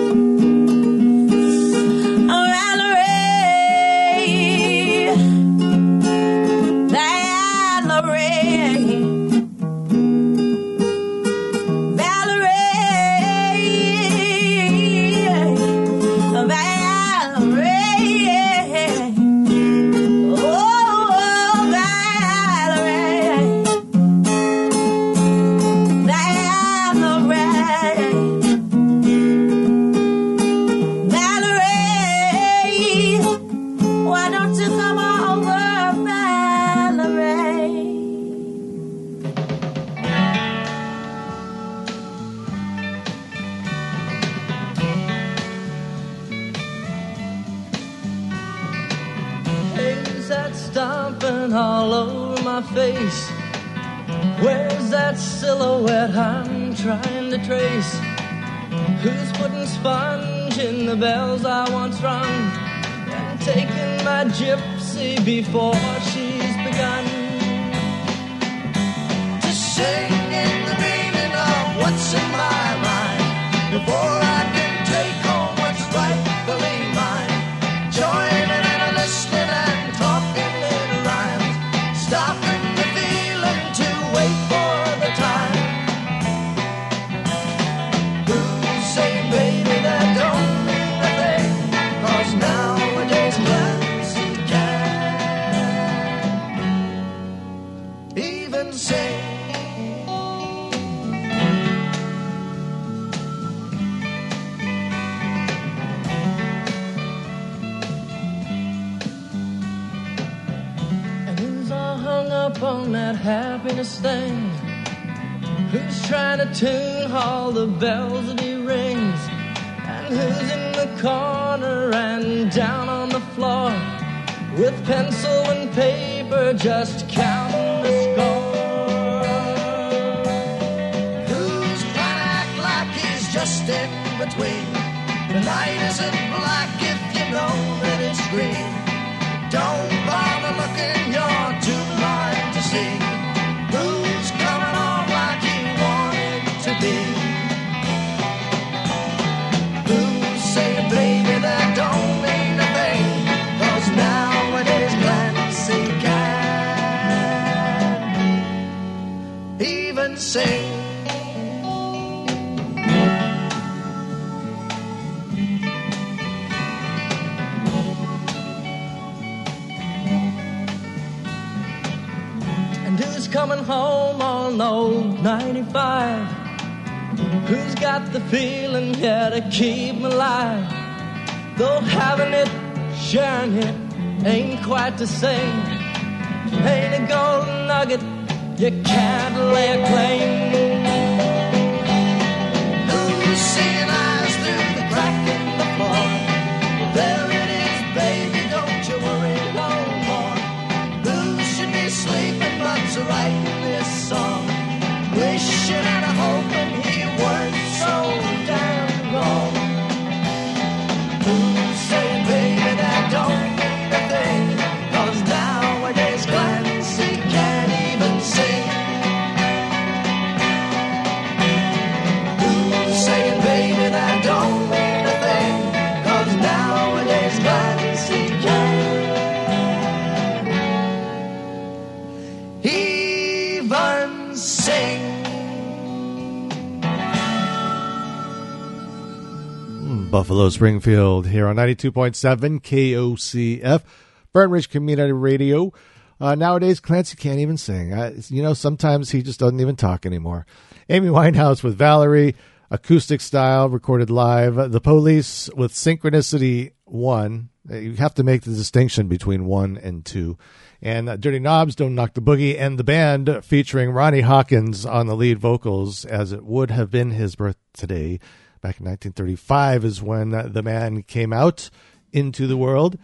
Springfield here on 92.7 KOCF, Fern Ridge Community Radio. Uh, nowadays, Clancy can't even sing. I, you know, sometimes he just doesn't even talk anymore. Amy Winehouse with Valerie, acoustic style, recorded live. The Police with Synchronicity 1. Uh, You have to make the distinction between 1 and 2. And uh, Dirty Knobs, Don't Knock the Boogie, and the band featuring Ronnie Hawkins on the lead vocals, as it would have been his birth today. Back in 1935 is when the man came out into the world.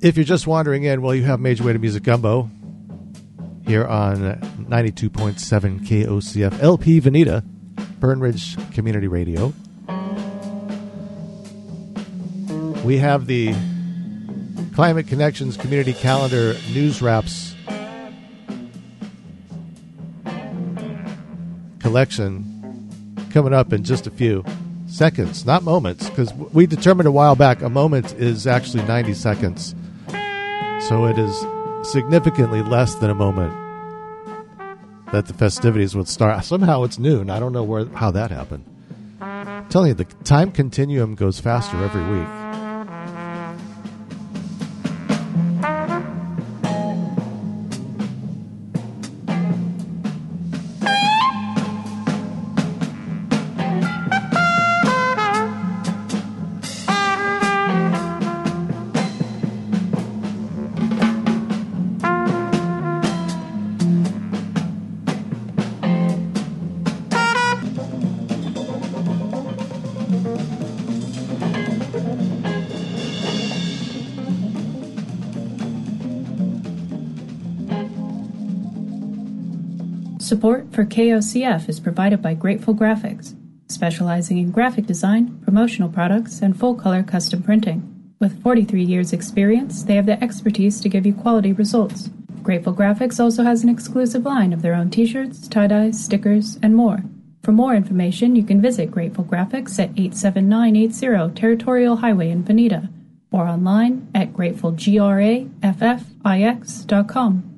If you're just wandering in, well, you have Major Way to Music Gumbo here on 92.7 KOCF LP Veneta, Fern Ridge Community Radio. We have the Climate Connections Community Calendar News Wraps collection coming up in just a few seconds, not moments, because we determined a while back a moment is actually 90 seconds. So it is significantly less than a moment that the festivities would start. Somehow it's noon. I don't know where how that happened. I'm telling you, the time continuum goes faster every week.
Support for KOCF is provided by Grateful Graphics, specializing in graphic design, promotional products, and full color custom printing. With 43 years' experience, they have the expertise to give you quality results. Grateful Graphics also has an exclusive line of their own t shirts, tie dyes, stickers, and more. For more information, you can visit Grateful Graphics at 87980 Territorial Highway in Veneta or online at gratefulgraffix.com.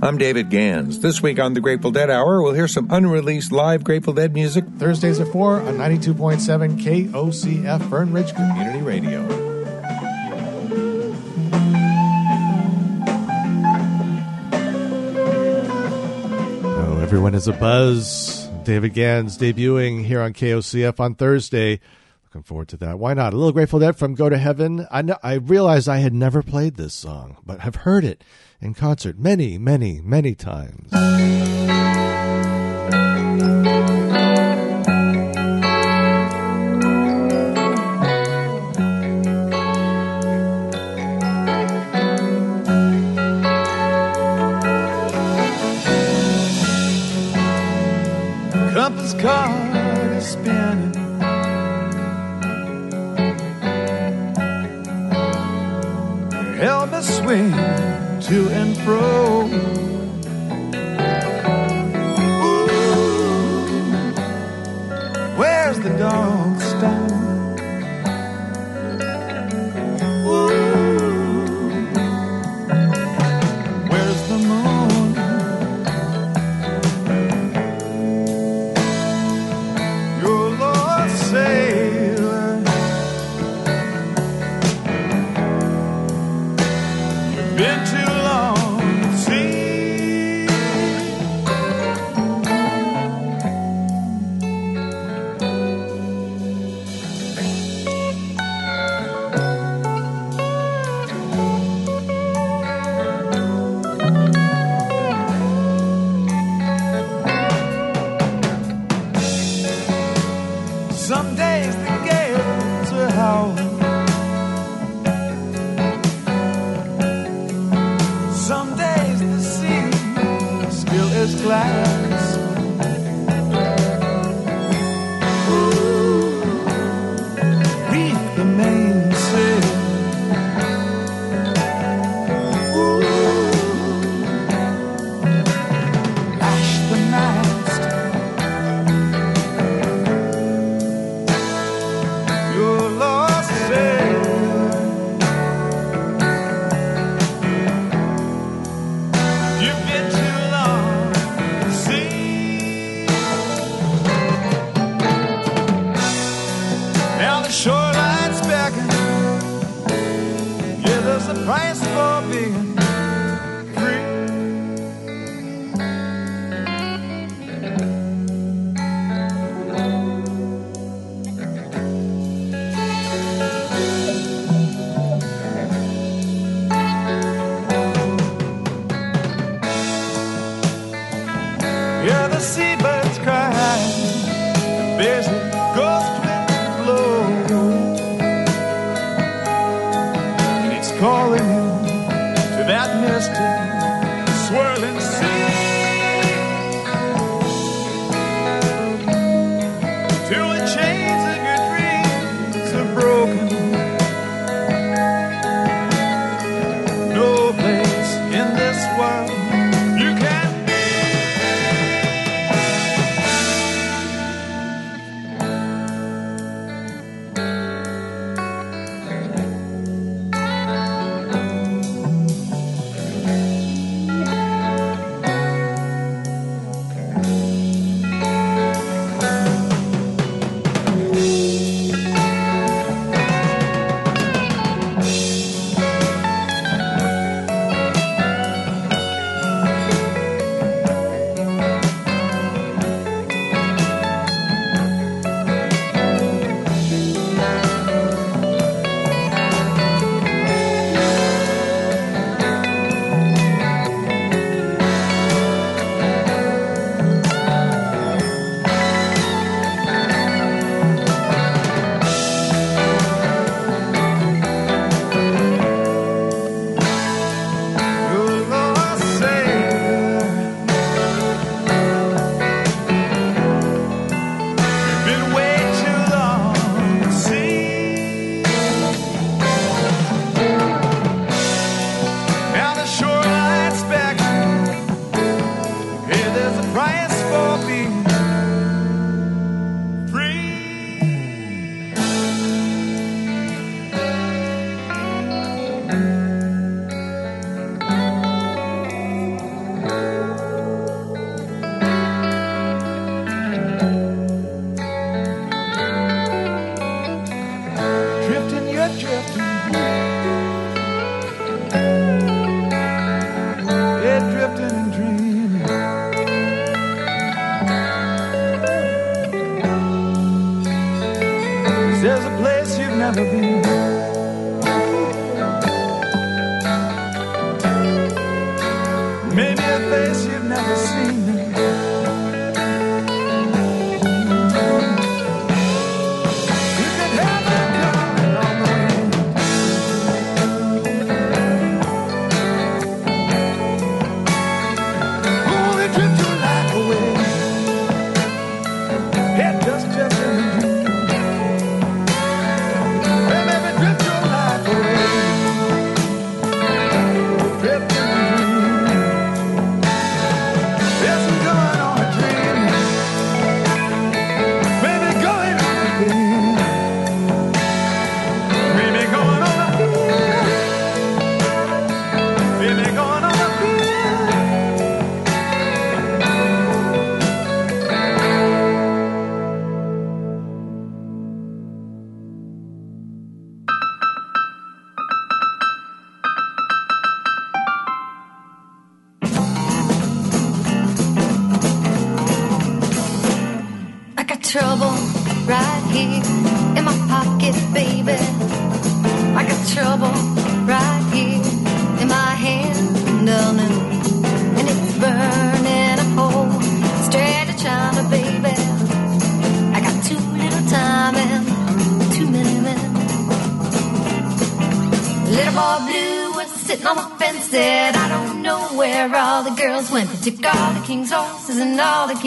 I'm David Gans. This week on the Grateful Dead Hour, we'll hear some unreleased live Grateful Dead music.
Thursdays at 4 on 92.7 KOCF Fern Ridge Community Radio. Oh, everyone is a buzz. David Gans debuting here on KOCF on Thursday. Looking forward to that. Why not? A little Grateful Dead from Go to Heaven. I know, I realized I had never played this song, but have heard it in concert many, many, many times.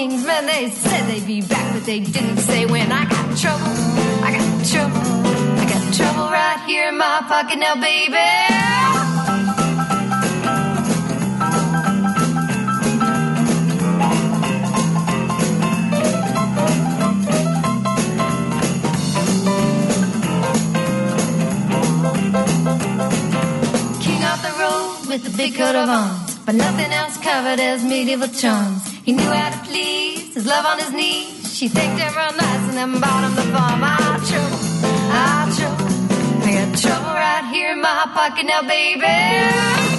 Men,
They said they'd be back, but they didn't say when. I got trouble, I got trouble, I got trouble right here in my pocket now, baby. with a big coat of arms, but nothing else covered as medieval charms. He knew how to love on his knees. She thinks him nice and then bought the farm. I chose, I chose. I got trouble right here in my pocket now, baby.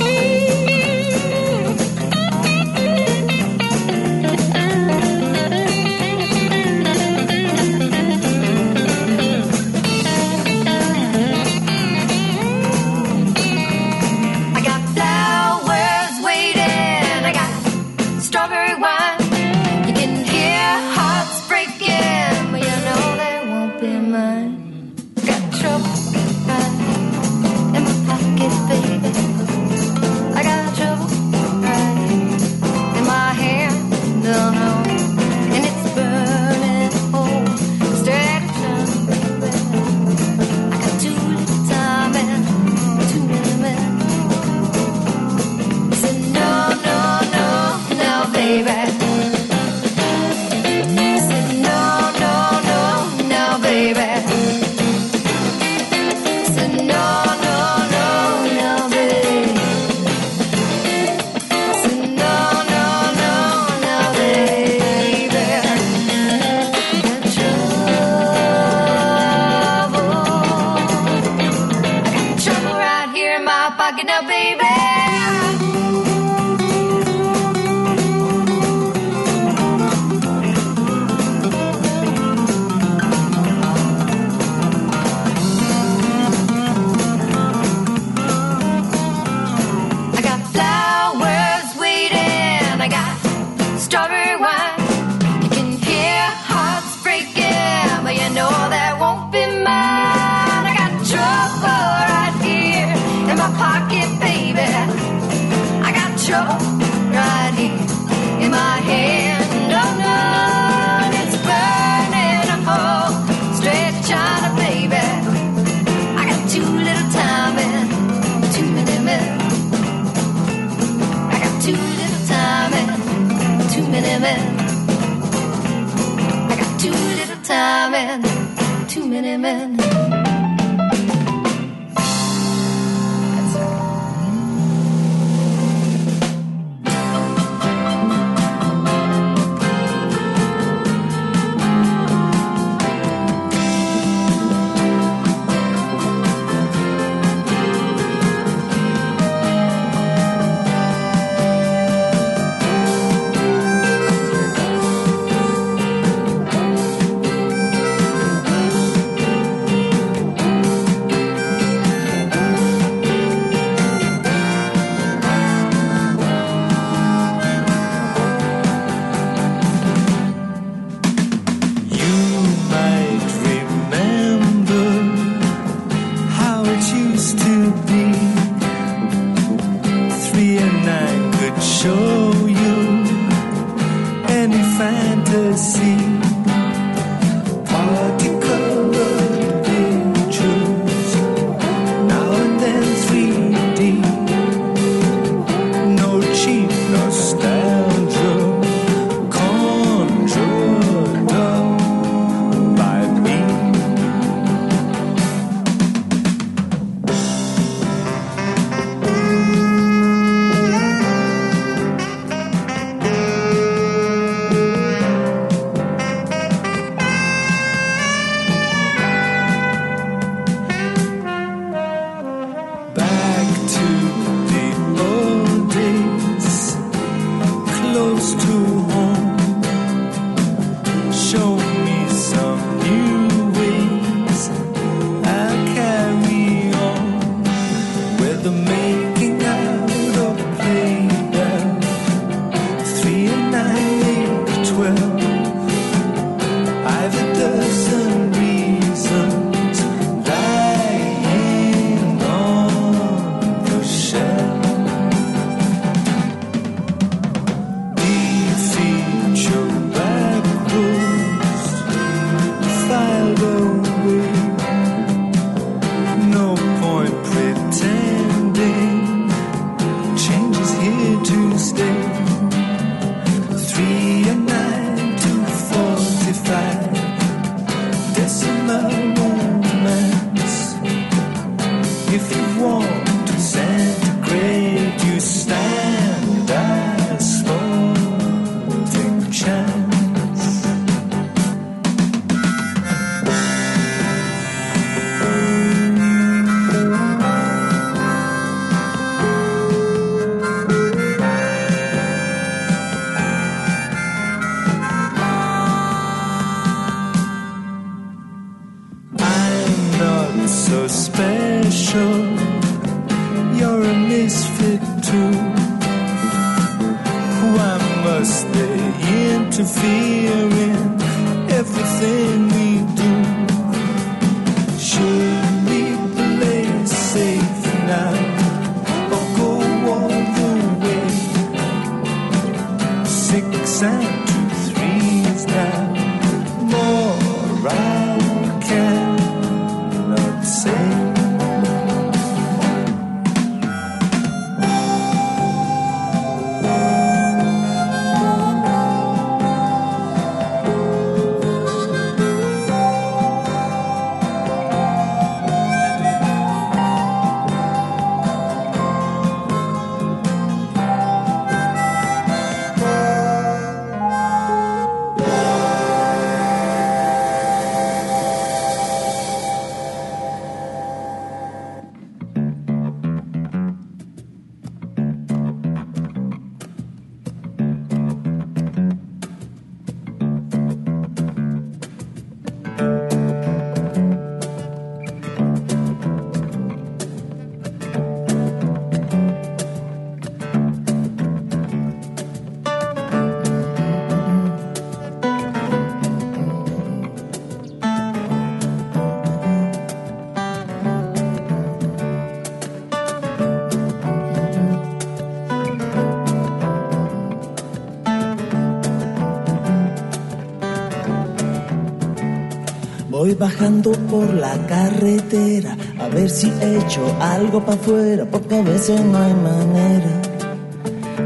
Bajando por la carretera a ver si echo algo para afuera, porque a veces no hay manera.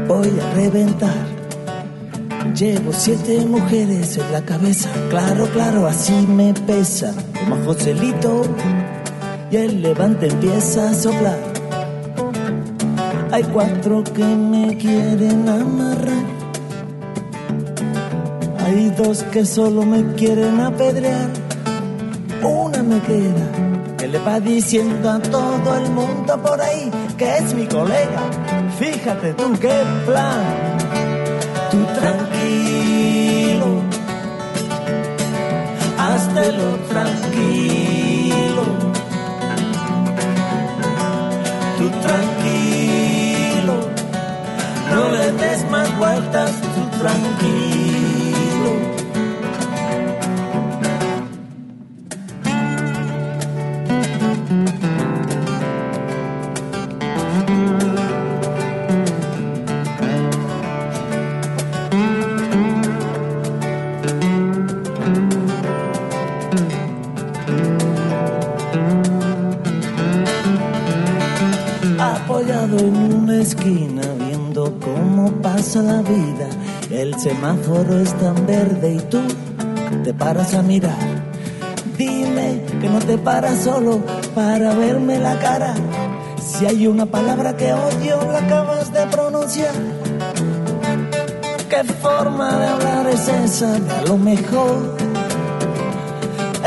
Voy a reventar. Llevo siete mujeres en la cabeza, claro, claro, así me pesa. Como Joselito y el levante empieza a soplar. Hay cuatro que me quieren amarrar. Hay dos que solo me quieren apedrear. Una me queda que le va diciendo a todo el mundo por ahí que es mi colega. Fíjate tú qué plan. Tú tranquilo, lo tranquilo. Tú tranquilo, no le des más vueltas, tú tranquilo. Viendo cómo pasa la vida. El semáforo es tan verde y tú te paras a mirar. Dime que no te paras solo para verme la cara. Si hay una palabra que odio, la acabas de pronunciar. ¿Qué forma de hablar es esa? A lo mejor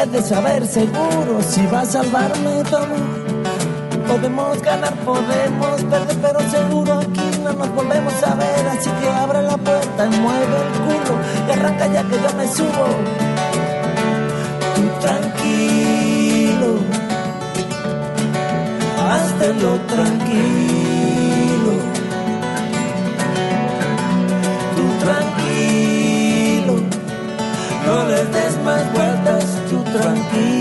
es de saber seguro si va a salvarme tu amor. Podemos ganar, podemos perder, pero seguro aquí no nos volvemos a ver. Así que abre la puerta mueve el culo y arranca ya que yo me subo. Tú tranquilo, háztelo tranquilo. Tú tranquilo, no le des más vueltas, tú tranquilo.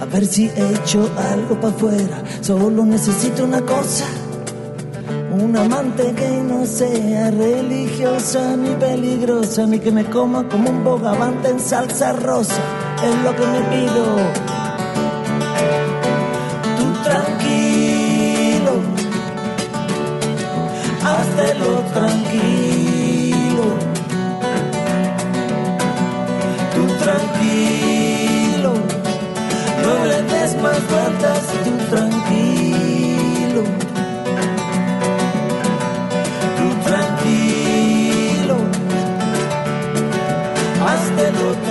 A ver si he hecho algo para afuera. Solo necesito una cosa, un amante que no sea religiosa ni peligrosa, ni que me coma como un bogavante en salsa rosa. Es lo que me pido. Tú tranquilo. Tú tranquilo,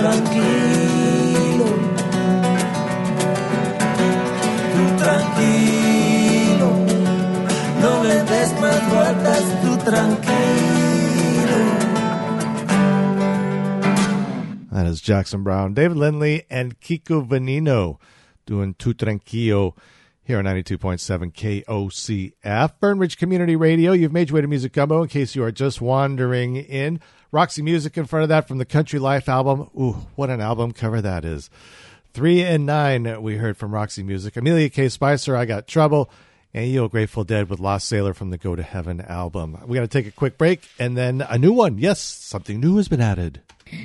tranquilo. Tú tranquilo, no le des más vueltas, tú tranquilo.
That is Jackson Browne, David Lindley, and Kiko Veneno doing Tu Tranquilo here on 92.7 KOCF. Fern Ridge Community Radio. You've made your way to Music Gumbo in case you are just wandering in. Roxy Music in front of that from the Country Life album. Ooh, what an album cover that is. Three and nine we heard from Roxy Music. Amilia K. Spicer, I Got Trouble. And Yo Grateful Dead with Lost Sailor from the Go to Heaven album. We got to take a quick break and then a new one. Yes, something new has been added.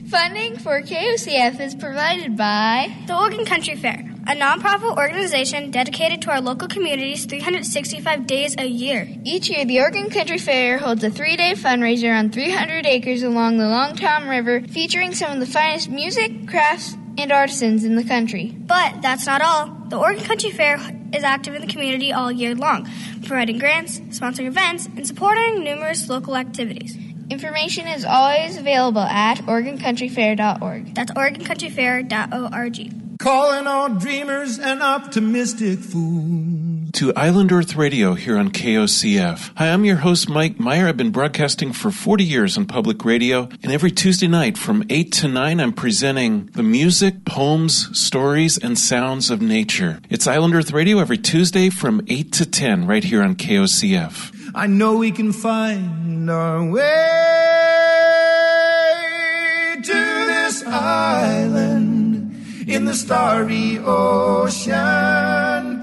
Funding for KOCF is provided by the Oregon Country Fair, a nonprofit organization dedicated to our local communities 365 days a year.
Each year, the Oregon Country Fair holds a three day fundraiser on 300 acres along the Long Tom River, featuring some of the finest music, crafts, and artisans in the country.
But that's not all. The Oregon Country Fair is active in the community all year long, providing grants, sponsoring events, and supporting numerous local activities.
Information is always available at OregonCountryFair.org.
That's OregonCountryFair.org.
Calling all dreamers and optimistic fools.
to Island Earth Radio here on KOCF. Hi, I'm your host, Mike Meyer. I've been broadcasting for 40 years on public radio, and every Tuesday night from 8 to 9, I'm presenting the music, poems, stories, and sounds of nature. It's Island Earth Radio every Tuesday from 8 to 10 right here on KOCF.
I know we can find our way to this island in the starry ocean,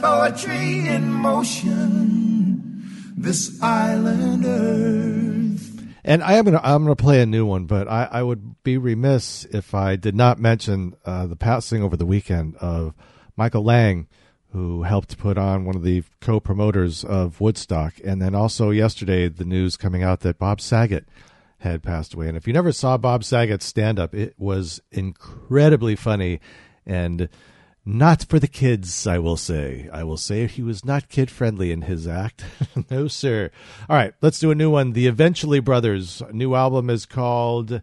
poetry in motion, this island earth.
And I am gonna I'm gonna play a new one, but I, I would be remiss if I did not mention uh, the passing over the weekend of Michael Lang, who helped put on one of the co-promoters of Woodstock, and then also yesterday the news coming out that Bob Saget had passed away. And if you never saw Bob Saget's stand up, it was incredibly funny and not for the kids, I will say. I will say he was not kid friendly in his act. [LAUGHS] no, sir. All right, let's do a new one. The Eventually Brothers. New album is called,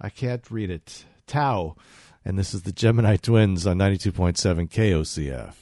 I can't read it, Tau. And this is the Gemini Twins on 92.7 KOCF.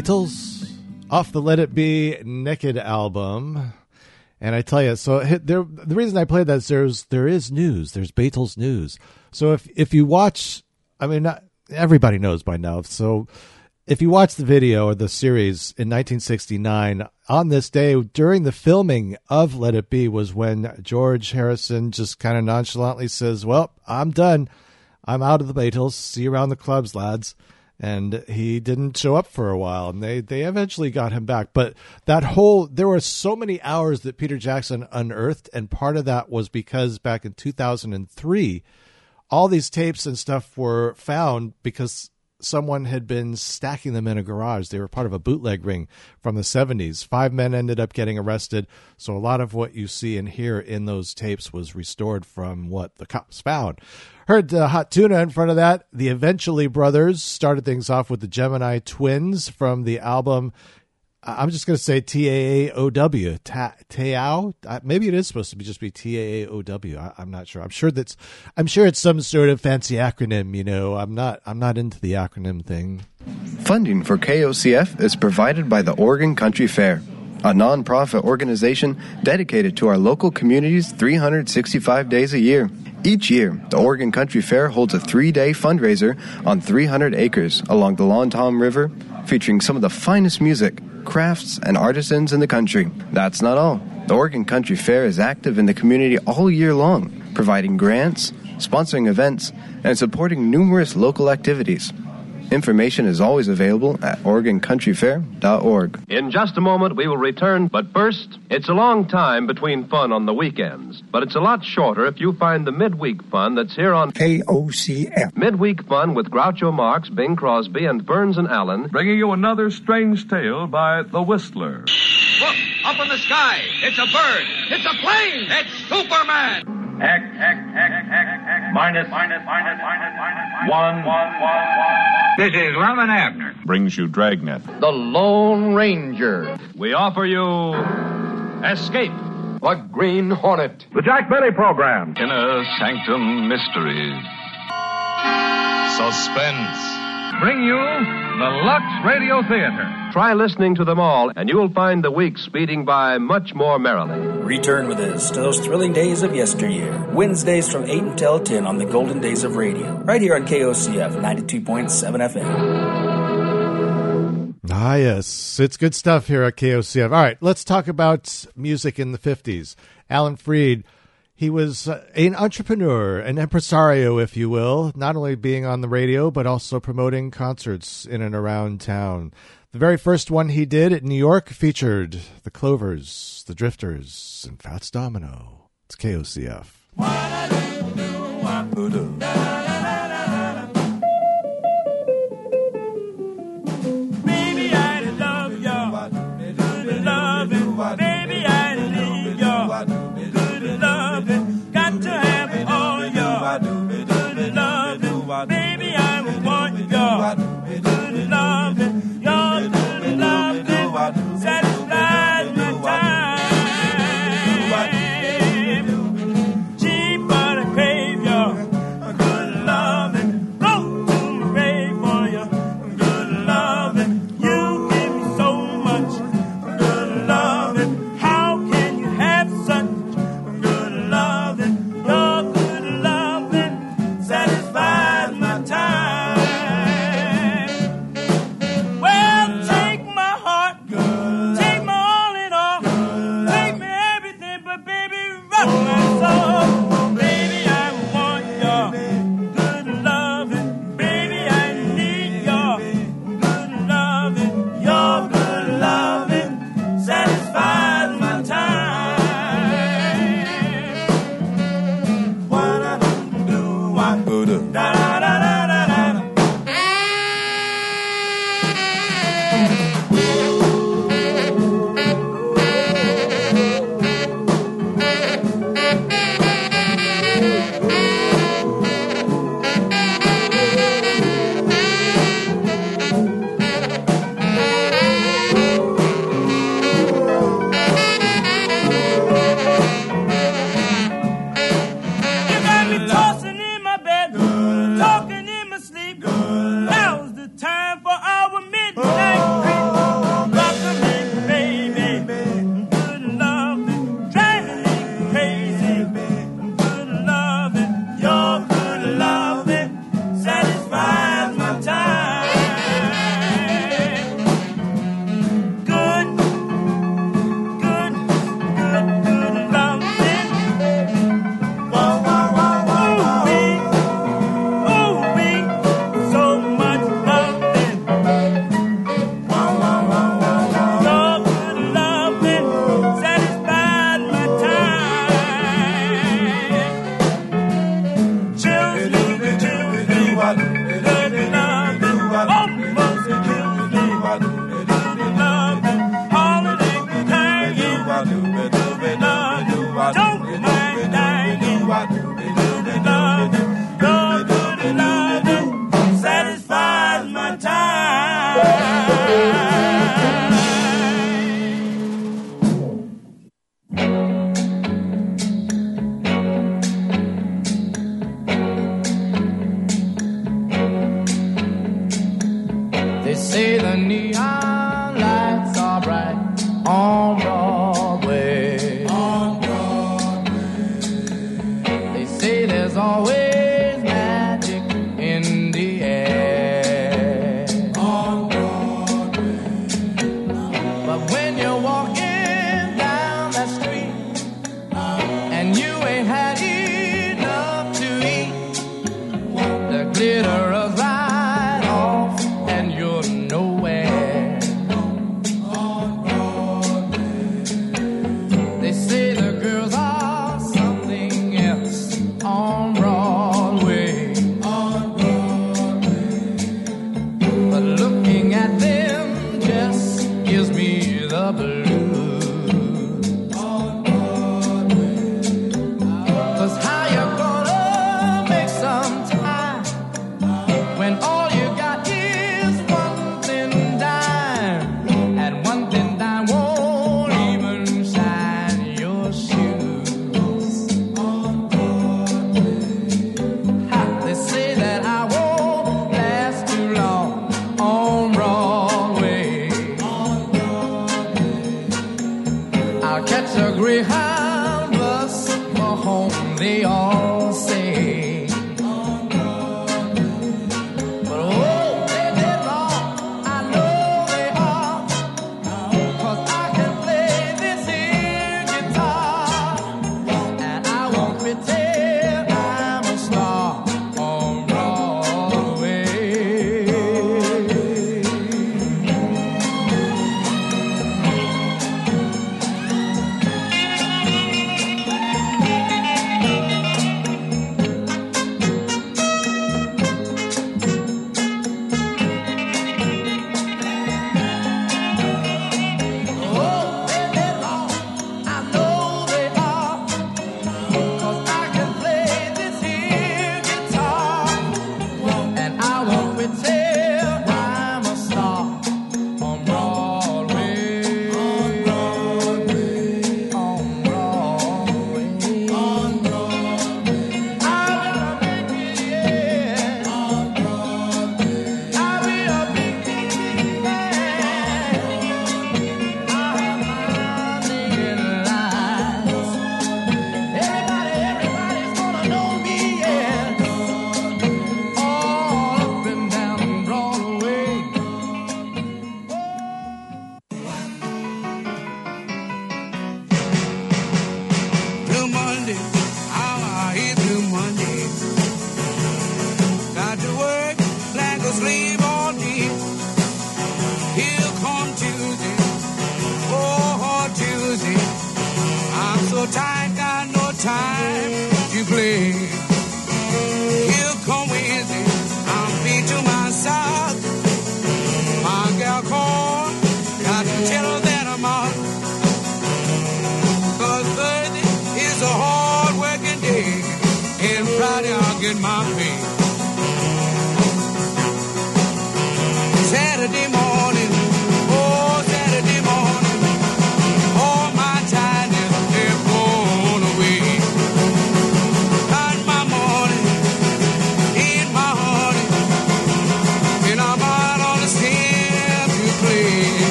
Beatles off the Let It Be Naked album. And I tell you, so there, the reason I played that is there's there is news. There's Beatles news. So if if you watch, I mean, not, everybody knows by now. So if you watch the video or the series in 1969, on this day during the filming of Let It Be was when George Harrison just kind of nonchalantly says, "Well, I'm done. I'm out of the Beatles. See you around the clubs, lads." And he didn't show up for a while and they they eventually got him back but that whole there were so many hours that Peter Jackson unearthed and part of that was because back in 2003 all these tapes and stuff were found because someone had been stacking them in a garage. They were part of a bootleg ring from the 70s. Five men ended up getting arrested. So a lot of what you see and hear in those tapes was restored from what the cops found. Heard uh, Hot Tuna in front of that. The Eventually Brothers started things off with the Gemini Twins from the album I'm just going to say T A A O W. Ta- Tao. Maybe it is supposed to be just be T A A O W. I'm not sure. I'm sure that's. I'm sure it's some sort of fancy acronym. You know, I'm not. I'm not into the acronym thing.
Funding for KOCF is provided by the Oregon Country Fair, a nonprofit organization dedicated to our local communities 365 days a year. Each year, the Oregon Country Fair holds a three day fundraiser on 300 acres along the Long Tom River, featuring some of the finest music, crafts, and artisans in the country. That's not all. The Oregon Country Fair is active in the community all year long, providing grants, sponsoring events, and supporting numerous local activities. Information is always available at OregonCountryFair.org.
In just a moment, we will return, but first, it's a long time between fun on the weekends, but it's a lot shorter if you find the midweek fun that's here on
KOCF.
Midweek fun with Groucho Marx, Bing Crosby, and Burns and Allen.
Bringing you another strange tale by The Whistler.
Look, up in the sky. It's a bird. It's a plane. It's Superman.
X, X, X, X, X, minus, minus, minus, minus, minus, one, one, one, one.
This is Lum and Abner.
Brings you Dragnet.
The Lone Ranger. We offer you Escape. The Green Hornet.
The Jack Benny Program. Inner Sanctum Mysteries.
Suspense.
Bring you the Lux Radio Theater.
Try listening to them all, and you will find the week speeding by much more merrily.
Return with us to those thrilling days of yesteryear. Wednesdays from 8 until 10 on the Golden Days of Radio. Right here on KOCF 92.7 FM.
Ah, yes, it's good stuff here at KOCF. All right, let's talk about music in the '50s. Alan Freed. He was uh, an entrepreneur, an impresario, if you will, not only being on the radio, but also promoting concerts in and around town. The very first one he did at New York featured the Clovers, the Drifters, and Fats Domino. It's KOCF.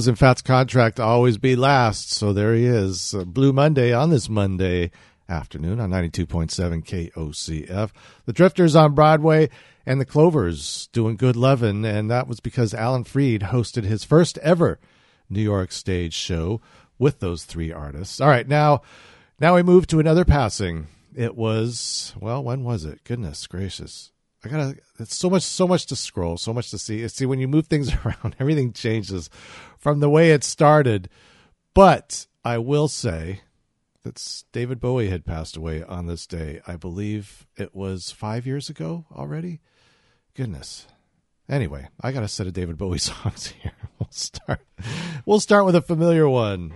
Was in Fat's contract to always be last, so there he is. Uh, Blue Monday on this Monday afternoon on 92.7 KOCF. The Drifters on Broadway and the Clovers doing good lovin', and that was because Alan Freed hosted his first ever New York stage show with those three artists. All right, now now we move to another passing. It was well, when was it? Goodness gracious. I gotta it's so much so much to scroll, so much to see. See when you move things [LAUGHS] around, everything changes from the way it started. But I will say that David Bowie had passed away on this day. I believe it was five years ago already. Goodness. Anyway, I got a set of David Bowie [LAUGHS] songs here. We'll start. We'll start with a familiar one.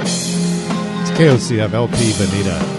It's KOCF LP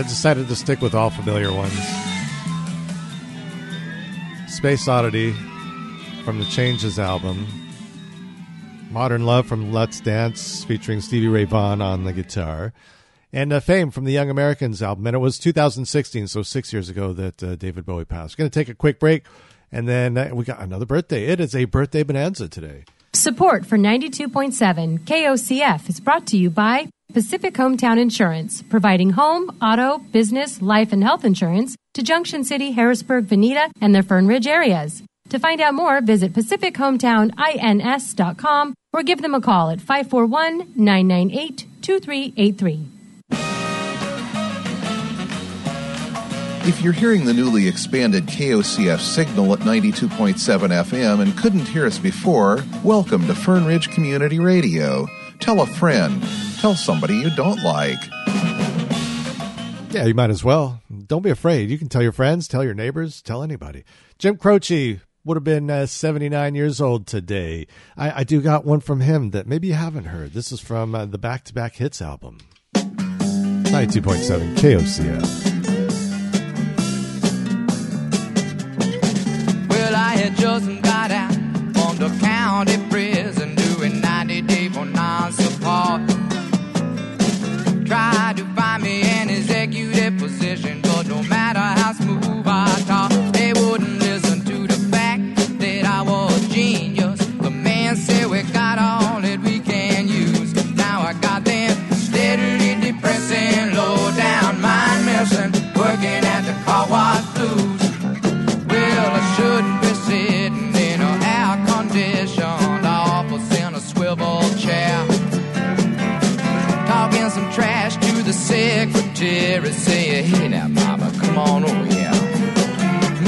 I
decided to stick with all familiar ones. Space Oddity from the Changes album. Modern Love from Let's Dance featuring Stevie Ray Vaughan on the guitar. And uh, Fame from the Young Americans album. And it was 2016, so six years ago, that uh, David Bowie passed. Going to take a quick break, and then uh, we got another birthday. It is a birthday bonanza today.
Support for 92.7 KOCF is brought to you by Pacific Hometown Insurance, providing home, auto, business, life, and health insurance to Junction City, Harrisburg, Veneta, and the Fern Ridge areas. To find out more, visit PacificHometownINS.com or give them a call at 541 998 2383.
If you're hearing the newly expanded KOCF signal at 92.7 FM and couldn't hear us before, welcome to Fern Ridge Community Radio. Tell a friend Tell somebody you don't like.
Yeah, you might as well. Don't be afraid. You can tell your friends, tell your neighbors, tell anybody. Jim Croce would have been uh, 79 years old today. I, I do got one from him that maybe you haven't heard. This is from uh, the Back to Back Hits album. 92.7 KOCF.
Well, I had just Tried secretary, saying, Hey now, mama, come on over here.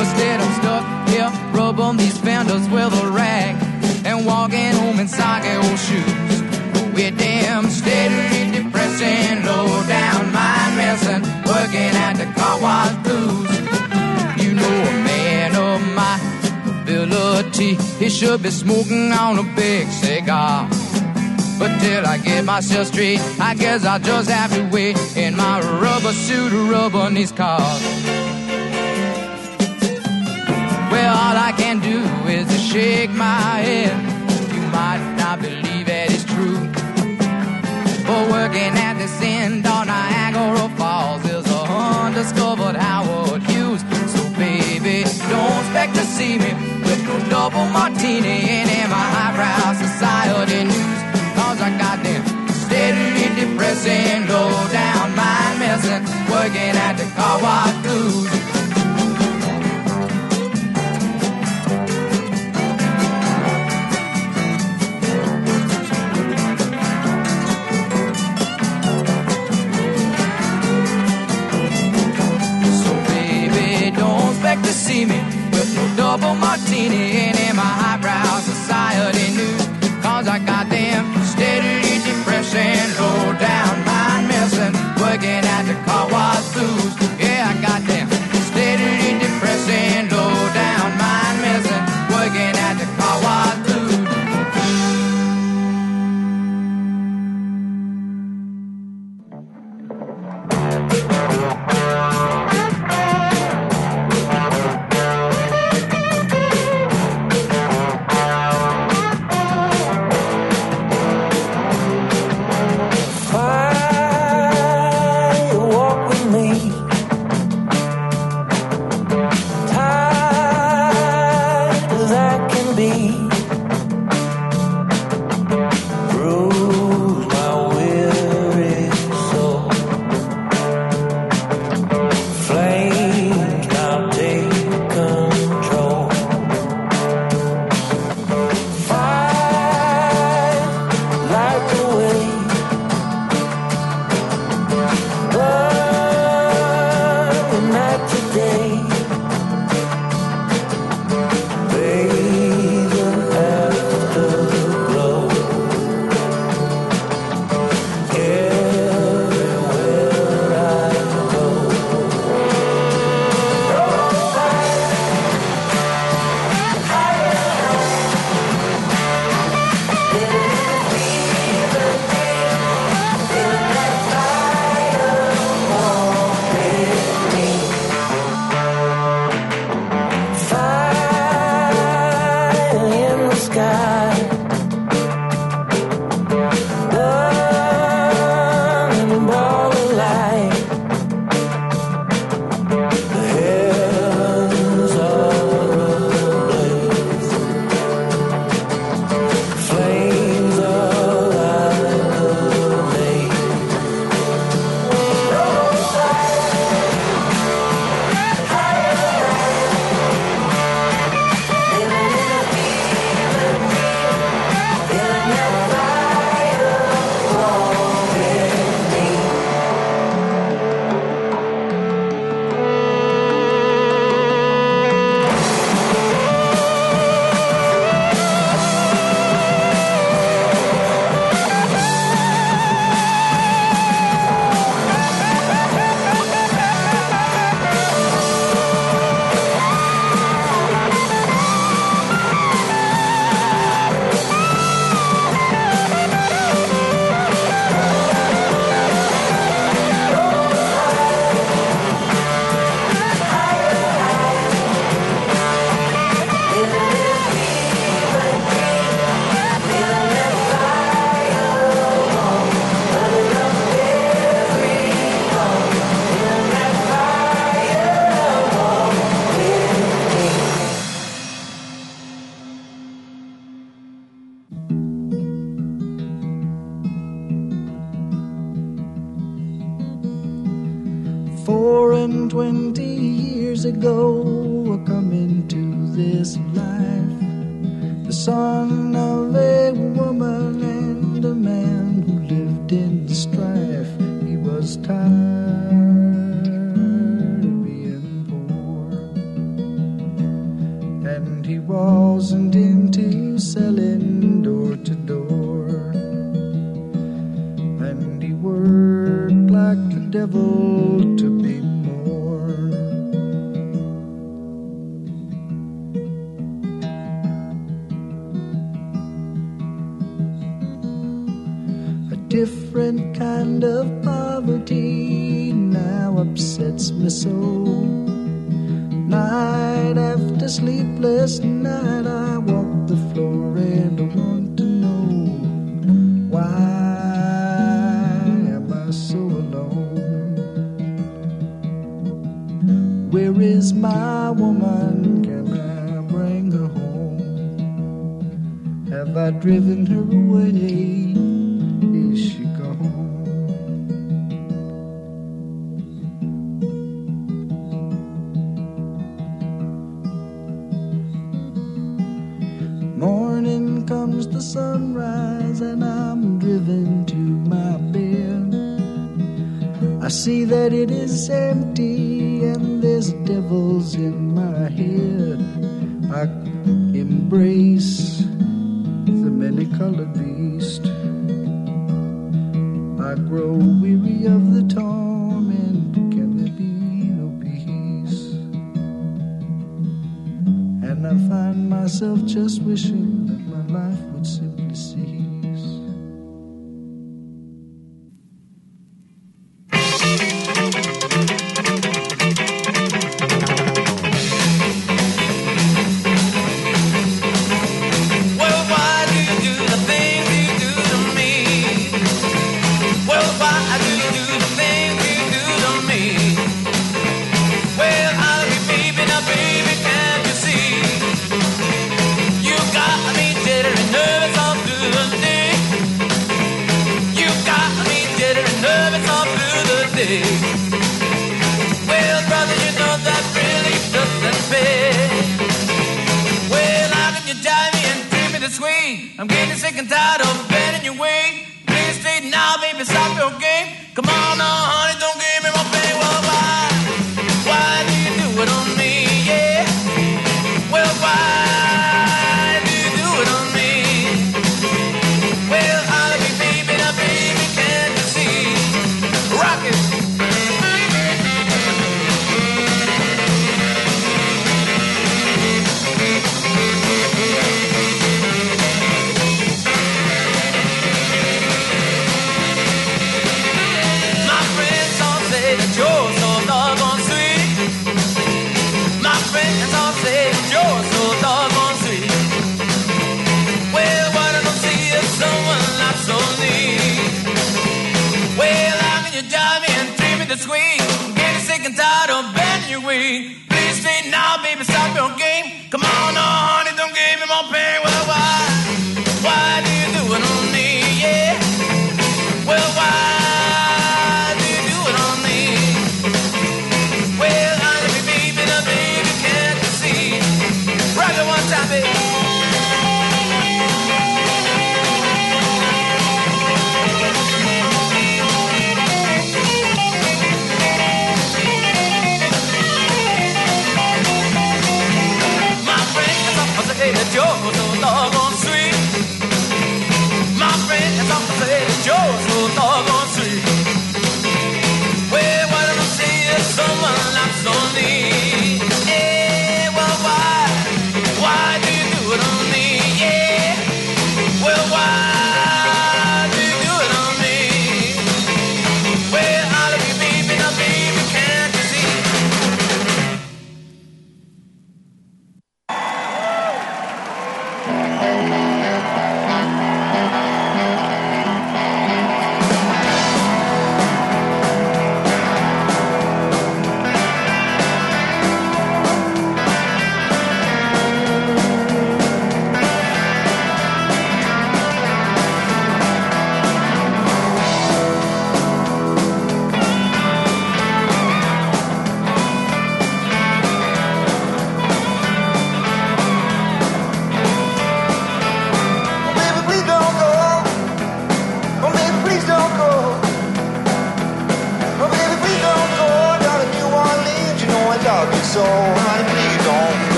Instead, I'm stuck here, rubbing these fenders with a rag and walking home in soggy old shoes. We're damn steadily depressing, low down mind messing, working at the car wash blues. You know a man of my ability, he should be smoking on a big cigar. But till I get myself straight, I guess I'll just have to wait in my rubber suit, rubbing these cars. Well, all I can do is to shake my head. You might not believe that it's true. But working at this end on Niagara Falls is a undiscovered Howard Hughes. So baby, don't expect to see me with no double martini and in my highbrow depressing, low down mind messing, working at the car wash blues. So baby, don't expect to see me with no double martini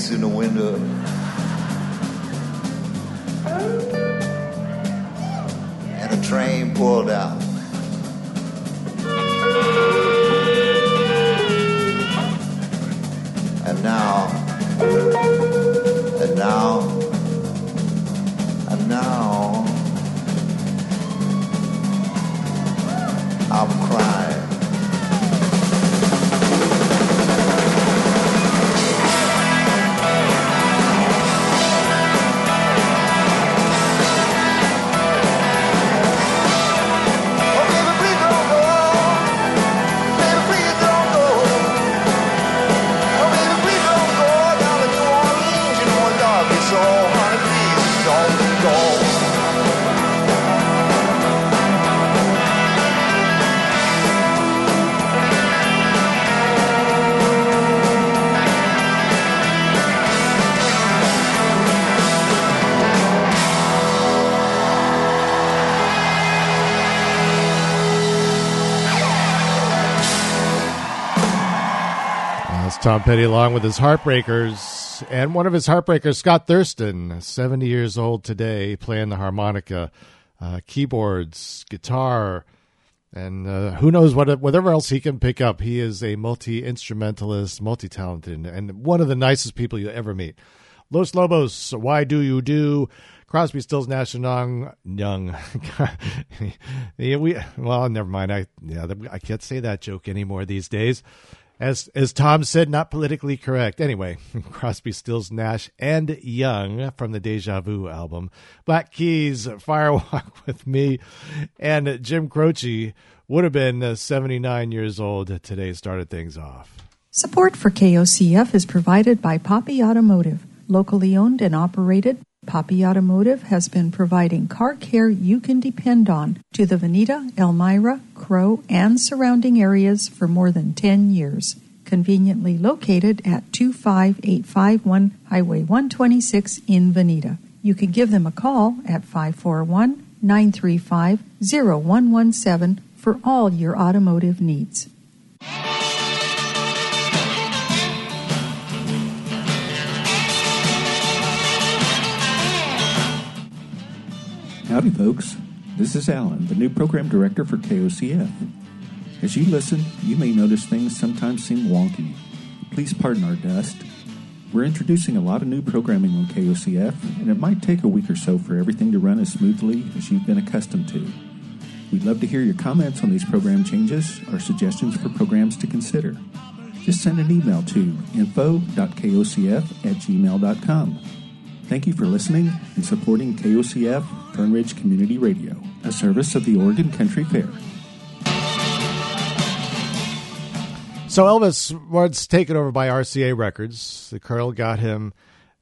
Jesu no
Tom Petty, along with his Heartbreakers, and one of his Heartbreakers, Scott Thurston, 70 years old today, playing the harmonica, uh, keyboards, guitar, and uh, who knows what whatever else he can pick up. He is a multi instrumentalist, multi talented, and one of the nicest people you ever meet. Los Lobos, Why Do You Do? Crosby, Stills, Nash and Young. Young. [LAUGHS] yeah, we, well, never mind. I, yeah, I can't say that joke anymore these days. As as Tom said, not politically correct. Anyway, [LAUGHS] Crosby, Stills, Nash and Young from the Deja Vu album. Black Keys, Firewalk [LAUGHS] with Me, and Jim Croce would have been uh, 79 years old today. Started things off.
Support for KOCF is provided by Poppy Automotive. Locally owned and operated, Poppy Automotive has been providing car care you can depend on to the Veneta, Elmira, Crow, and surrounding areas for more than 10 years. Conveniently located at 25851 Highway 126 in Veneta. You can give them a call at 541 935 0117 for all your automotive needs.
Howdy, folks. This is Alan, the new program director for KOCF. As you listen, you may notice things sometimes seem wonky. Please pardon our dust. We're introducing a lot of new programming on KOCF, and it might take a week or so for everything to run as smoothly as you've been accustomed to. We'd love to hear your comments on these program changes or suggestions for programs to consider. Just send an email to info.kocf at gmail.com. Thank you for listening and supporting KOCF Fern Ridge Community Radio, a service of the Oregon Country Fair.
So Elvis was taken over by RCA Records. The Colonel got him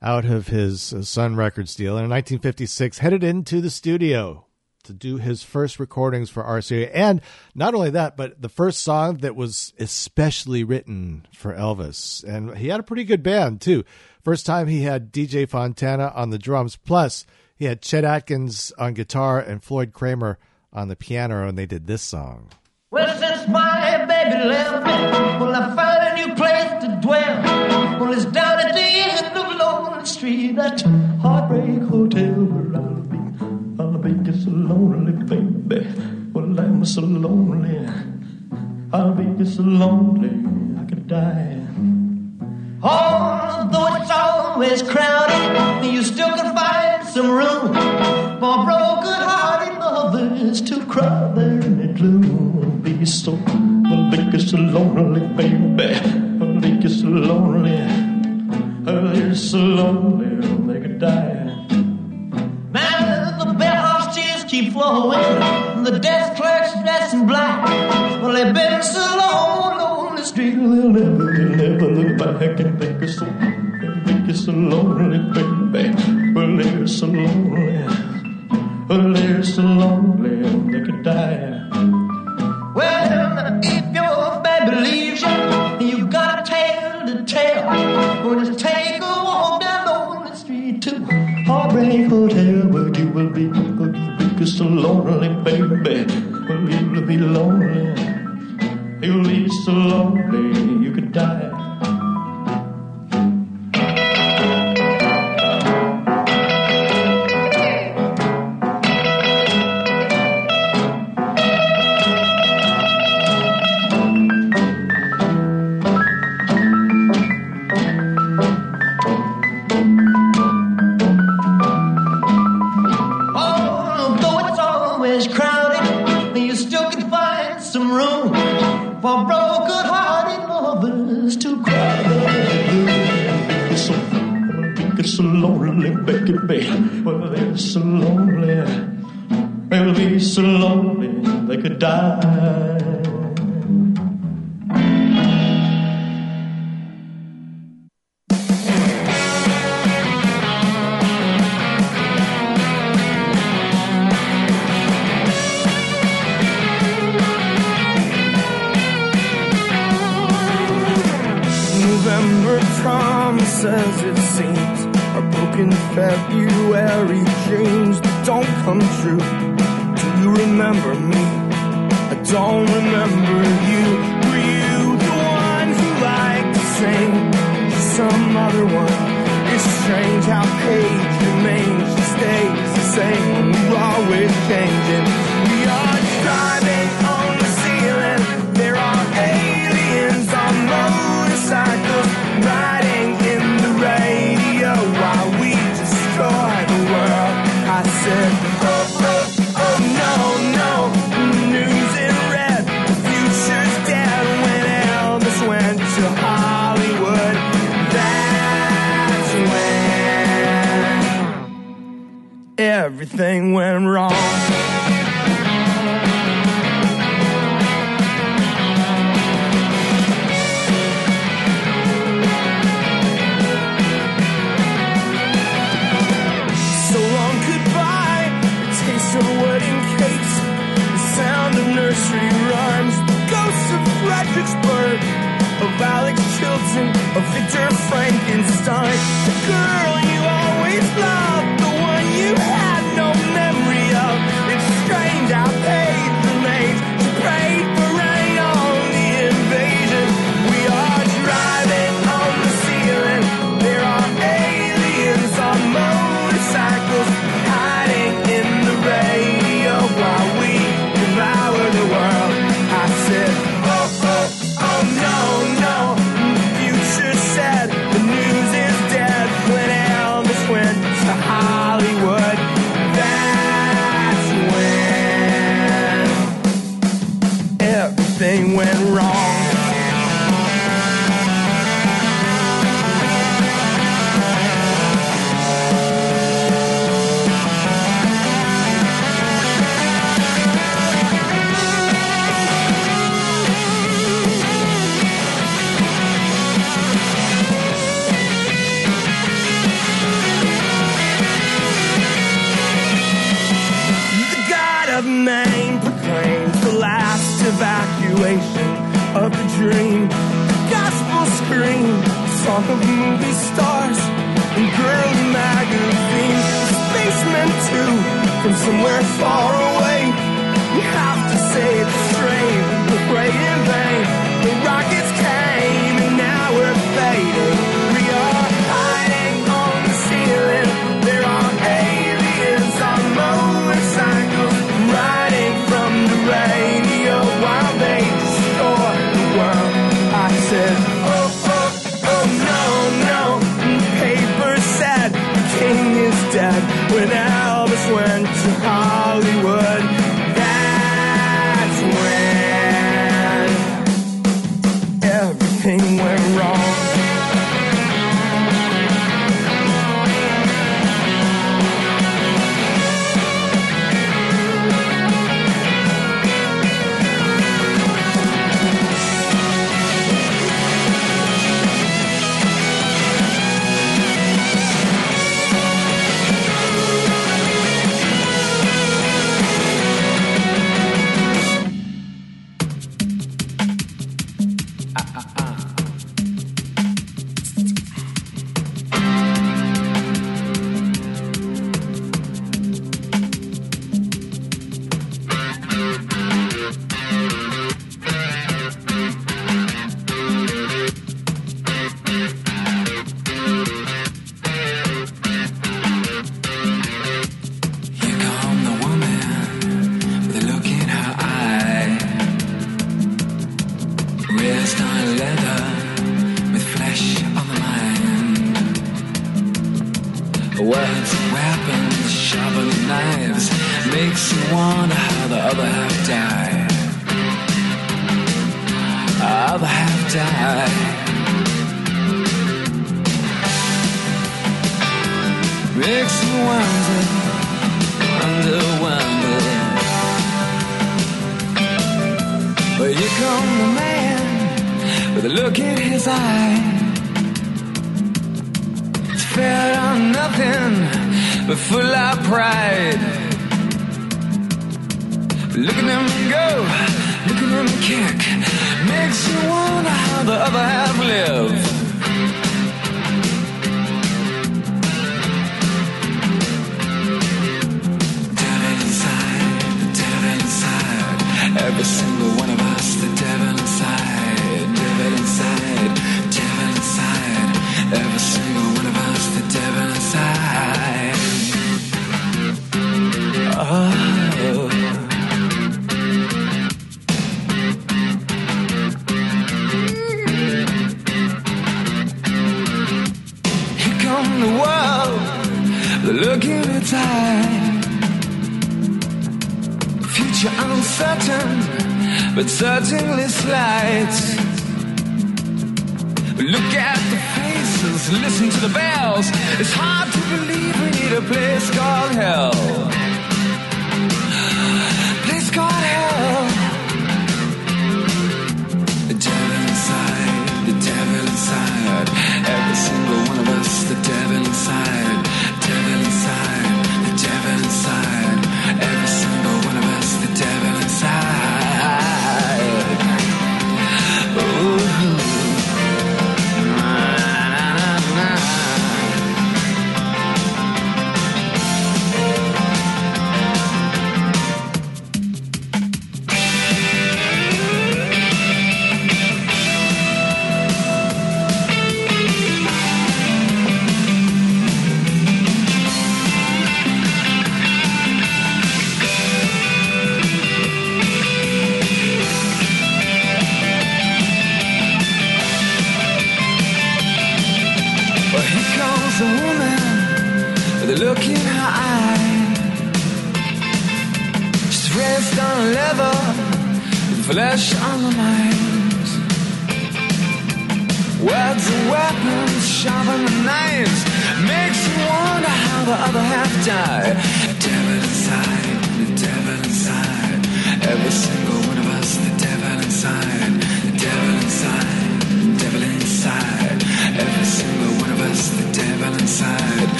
out of his uh, Sun Records deal, and in 1956 headed into the studio to do his first recordings for RCA. And not only that, but the first song that was especially written for Elvis. And he had a pretty good band, too. First time he had DJ Fontana on the drums, plus he had Chet Atkins on guitar and Floyd Cramer on the piano, and they did this song.
Well, since my baby left me, well, I found a new place to dwell. Well, it's down at the end of Lonely Street, that heartbreak hotel where I'll so lonely, baby. Well, I'm so lonely. I'll be so lonely, I could die. Although it's always crowded, you still can find some room for broken-hearted lovers to cry there in the gloom. Be so, I'll be so lonely, baby. I'll be so lonely. I'll be so lonely, they could die. Keep flowing. The desk clerk's dressed in black. Well, they've been so long on the street, they'll never, they'll never look back and think it's so, think it's so lonely, baby. Well, they're so lonely. Well, they're so lonely, they could die. Well, if your baby leaves you, you've got a tale to tell. Well, just take a walk down on the street to Heartbreak Hotel where you will be, where you will be so lonely, baby. Well, you be lonely. You'll be so lonely you could
Bricks and
winding, under wonder. But here comes the man with a look in his eye. It's fed on nothing but full of pride. Look at him go, look at him kick. Makes you wonder how the other half lives. every single one of us, the devil inside, devil inside, devil inside, every single one of us, the devil inside. Oh. Here come the world, looking at time, future uncertain but certainly slight. Look at the faces, listen to the bells. It's hard to believe we need a place called hell.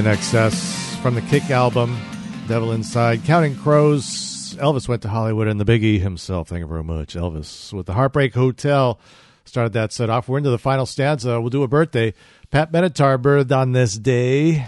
INXS from the Kick album, Devil Inside, Counting Crows. Elvis went to Hollywood and the Biggie himself. Thank you very much, Elvis. With the Heartbreak Hotel, started that set off. We're into the final stanza. We'll do a birthday. Pat Benatar, birthed on this day,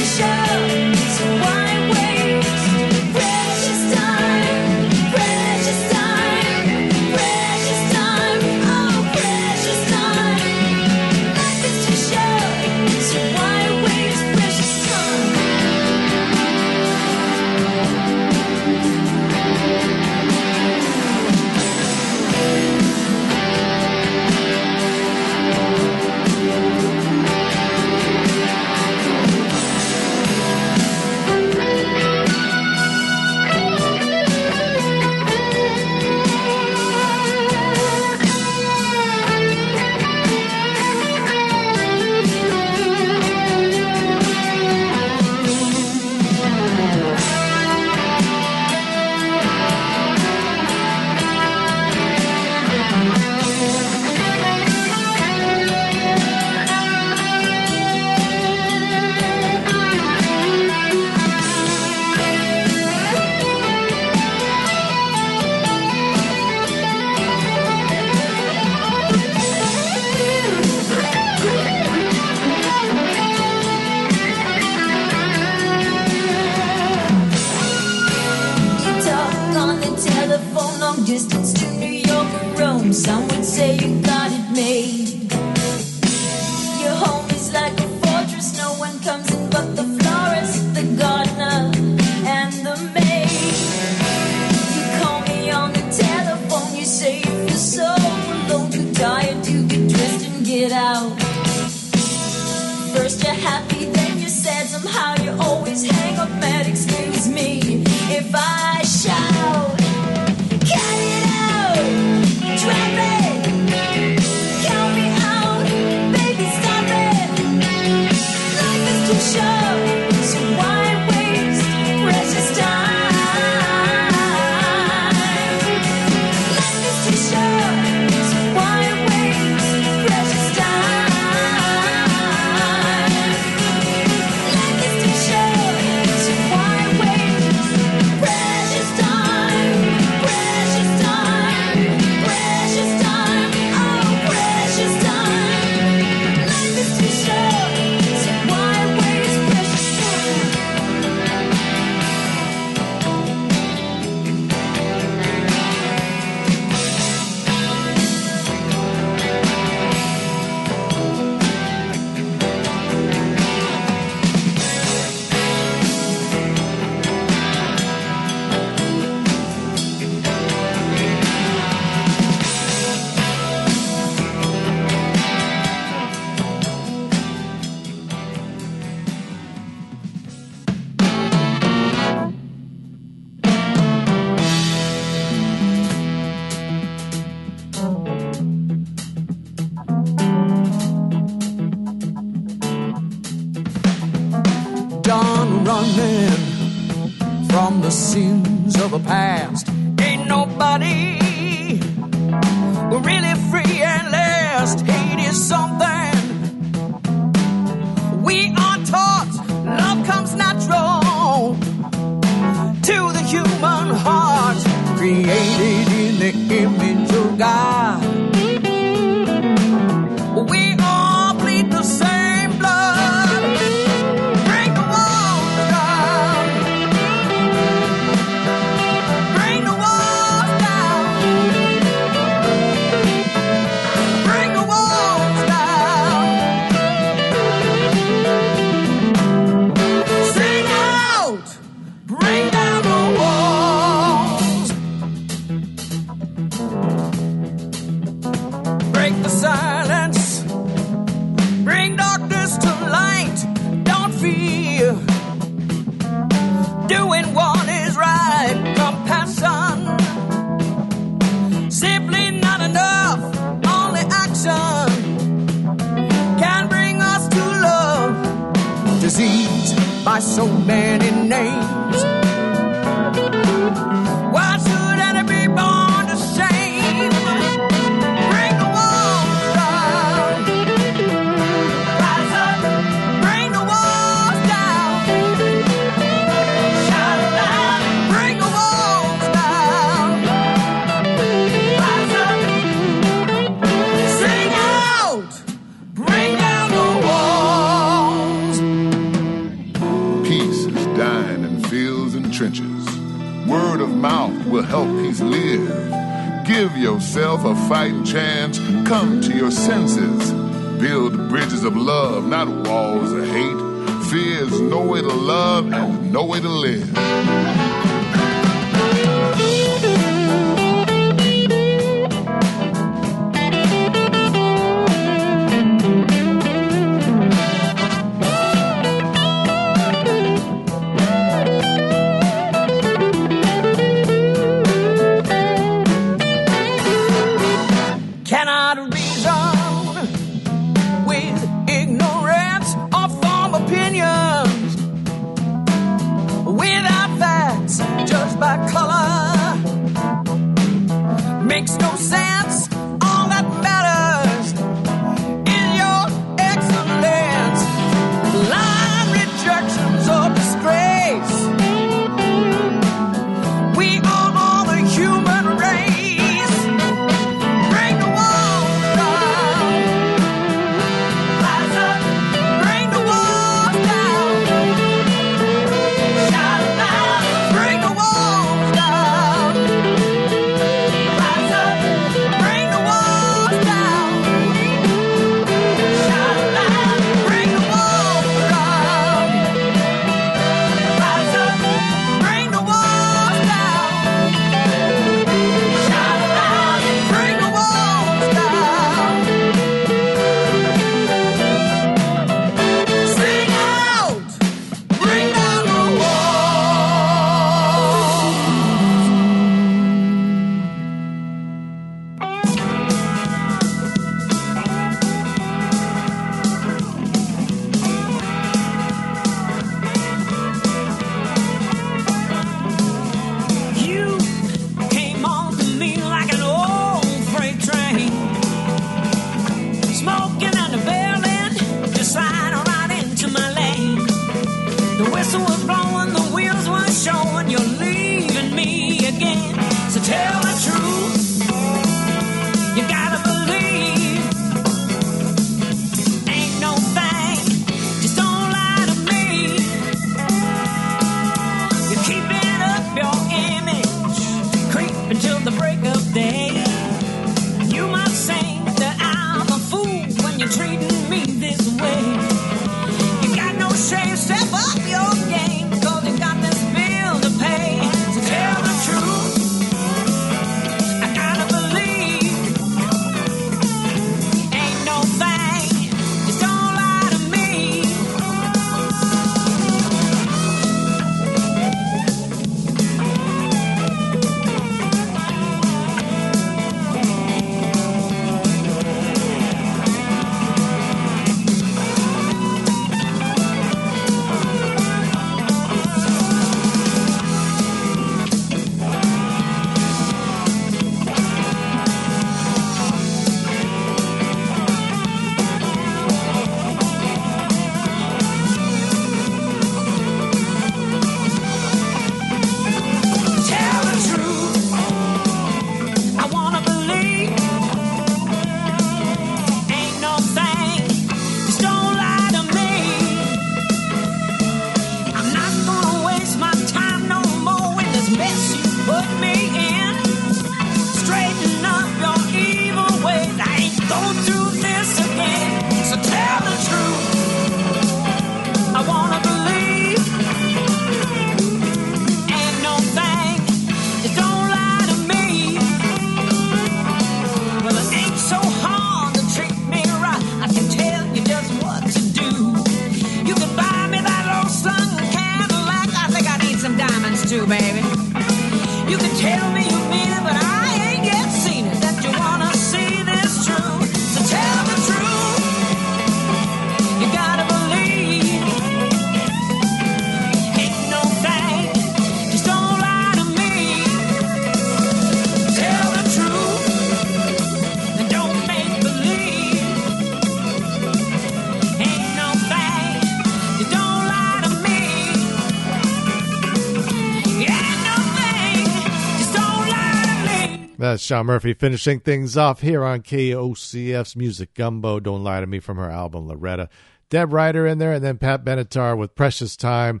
Sean Murphy finishing things off here on KOCF's Music Gumbo. Don't lie to me from her album Loretta. Deb Ryder in there, and then Pat Benatar with Precious Time,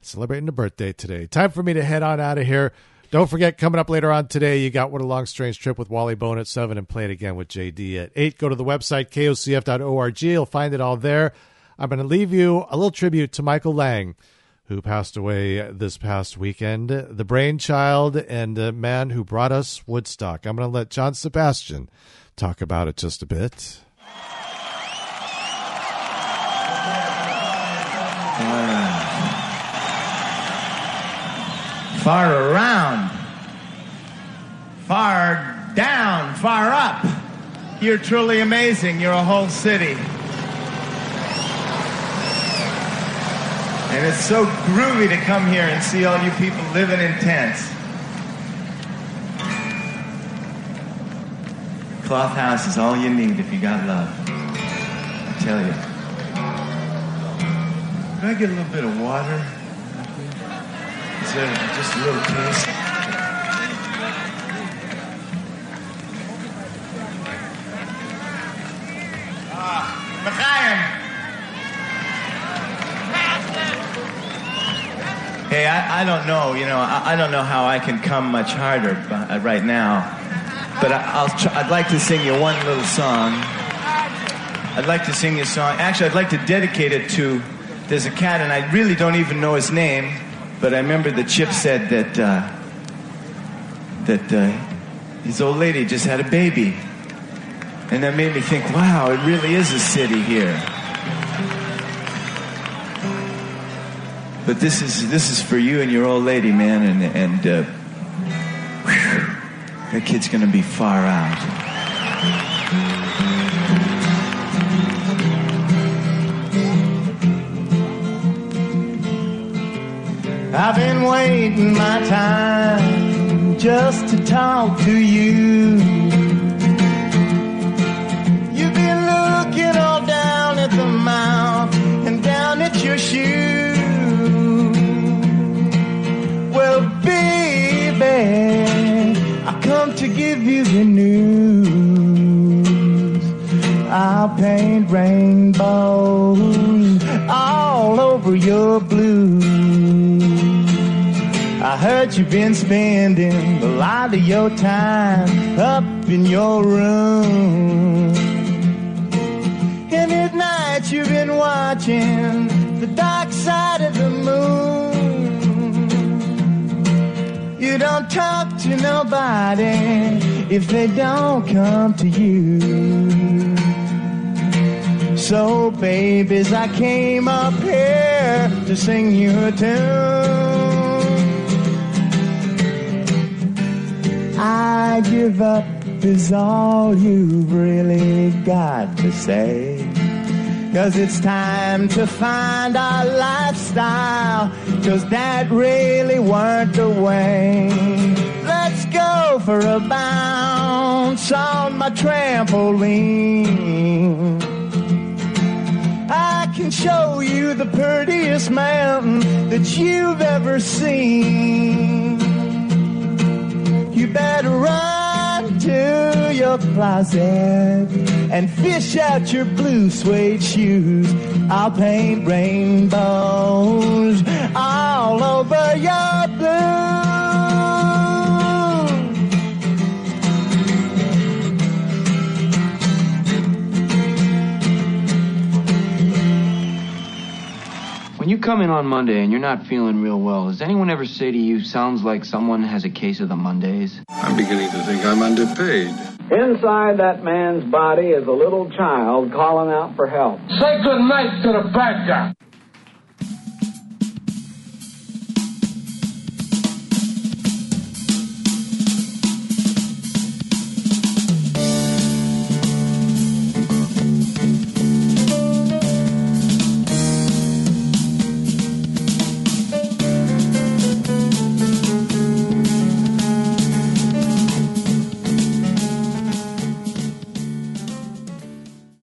celebrating a birthday today. Time for me to head on out of here. Don't forget, coming up later on today, you got What a Long Strange Trip with Wally Bone at 7 and play it again with JD at 8. Go to the website, kocf.org. You'll find it all there. I'm going to leave you a little tribute to Michael Lang, who passed away this past weekend, the brainchild and the man who brought us Woodstock. I'm going to let John Sebastian talk about it just a bit. [SIGHS]
Far around, far down, far up. You're truly amazing. You're a whole city. And it's so groovy to come here and see all you people living in tents. Cloth house is all you need if you got love. I tell you. Can I get a little bit of water? Is there just a little taste? Ah. Hey, I, I don't know, you know, I, I don't know how I can come much harder b- uh, right now, but I, I'll try, I'd like to sing you one little song. I'd like to sing you a song. Actually, I'd like to dedicate it to. There's a cat, and I really don't even know his name, but I remember the Chip said that uh, that uh, his old lady just had a baby, and that made me think, wow, it really is a city here. But this is this is for you and your old lady, man, and and uh, whew, that kid's gonna be far out. I've been waiting my time just to talk to you. give you news. I'll paint rainbows all
over your blue. I heard you've been spending a lot of your time up in your room. And at night you've been watching the dark side of the moon. You don't talk to nobody if they don't come to you. So, babies, I came up here to sing you a tune. I give up is all you've really got to say. Cause it's time to find our lifestyle. Cause that really weren't the way. Go for a bounce on my trampoline. I can show you the prettiest mountain that you've ever seen. You better run to your closet and fish out your blue suede shoes. I'll paint rainbows all over your blue.
You come in on Monday and you're not feeling real well, does anyone ever say to you, sounds like someone has a case of the Mondays?
I'm beginning to think I'm underpaid.
Inside that man's body is a little child calling out for help.
Say good night to the bad guy.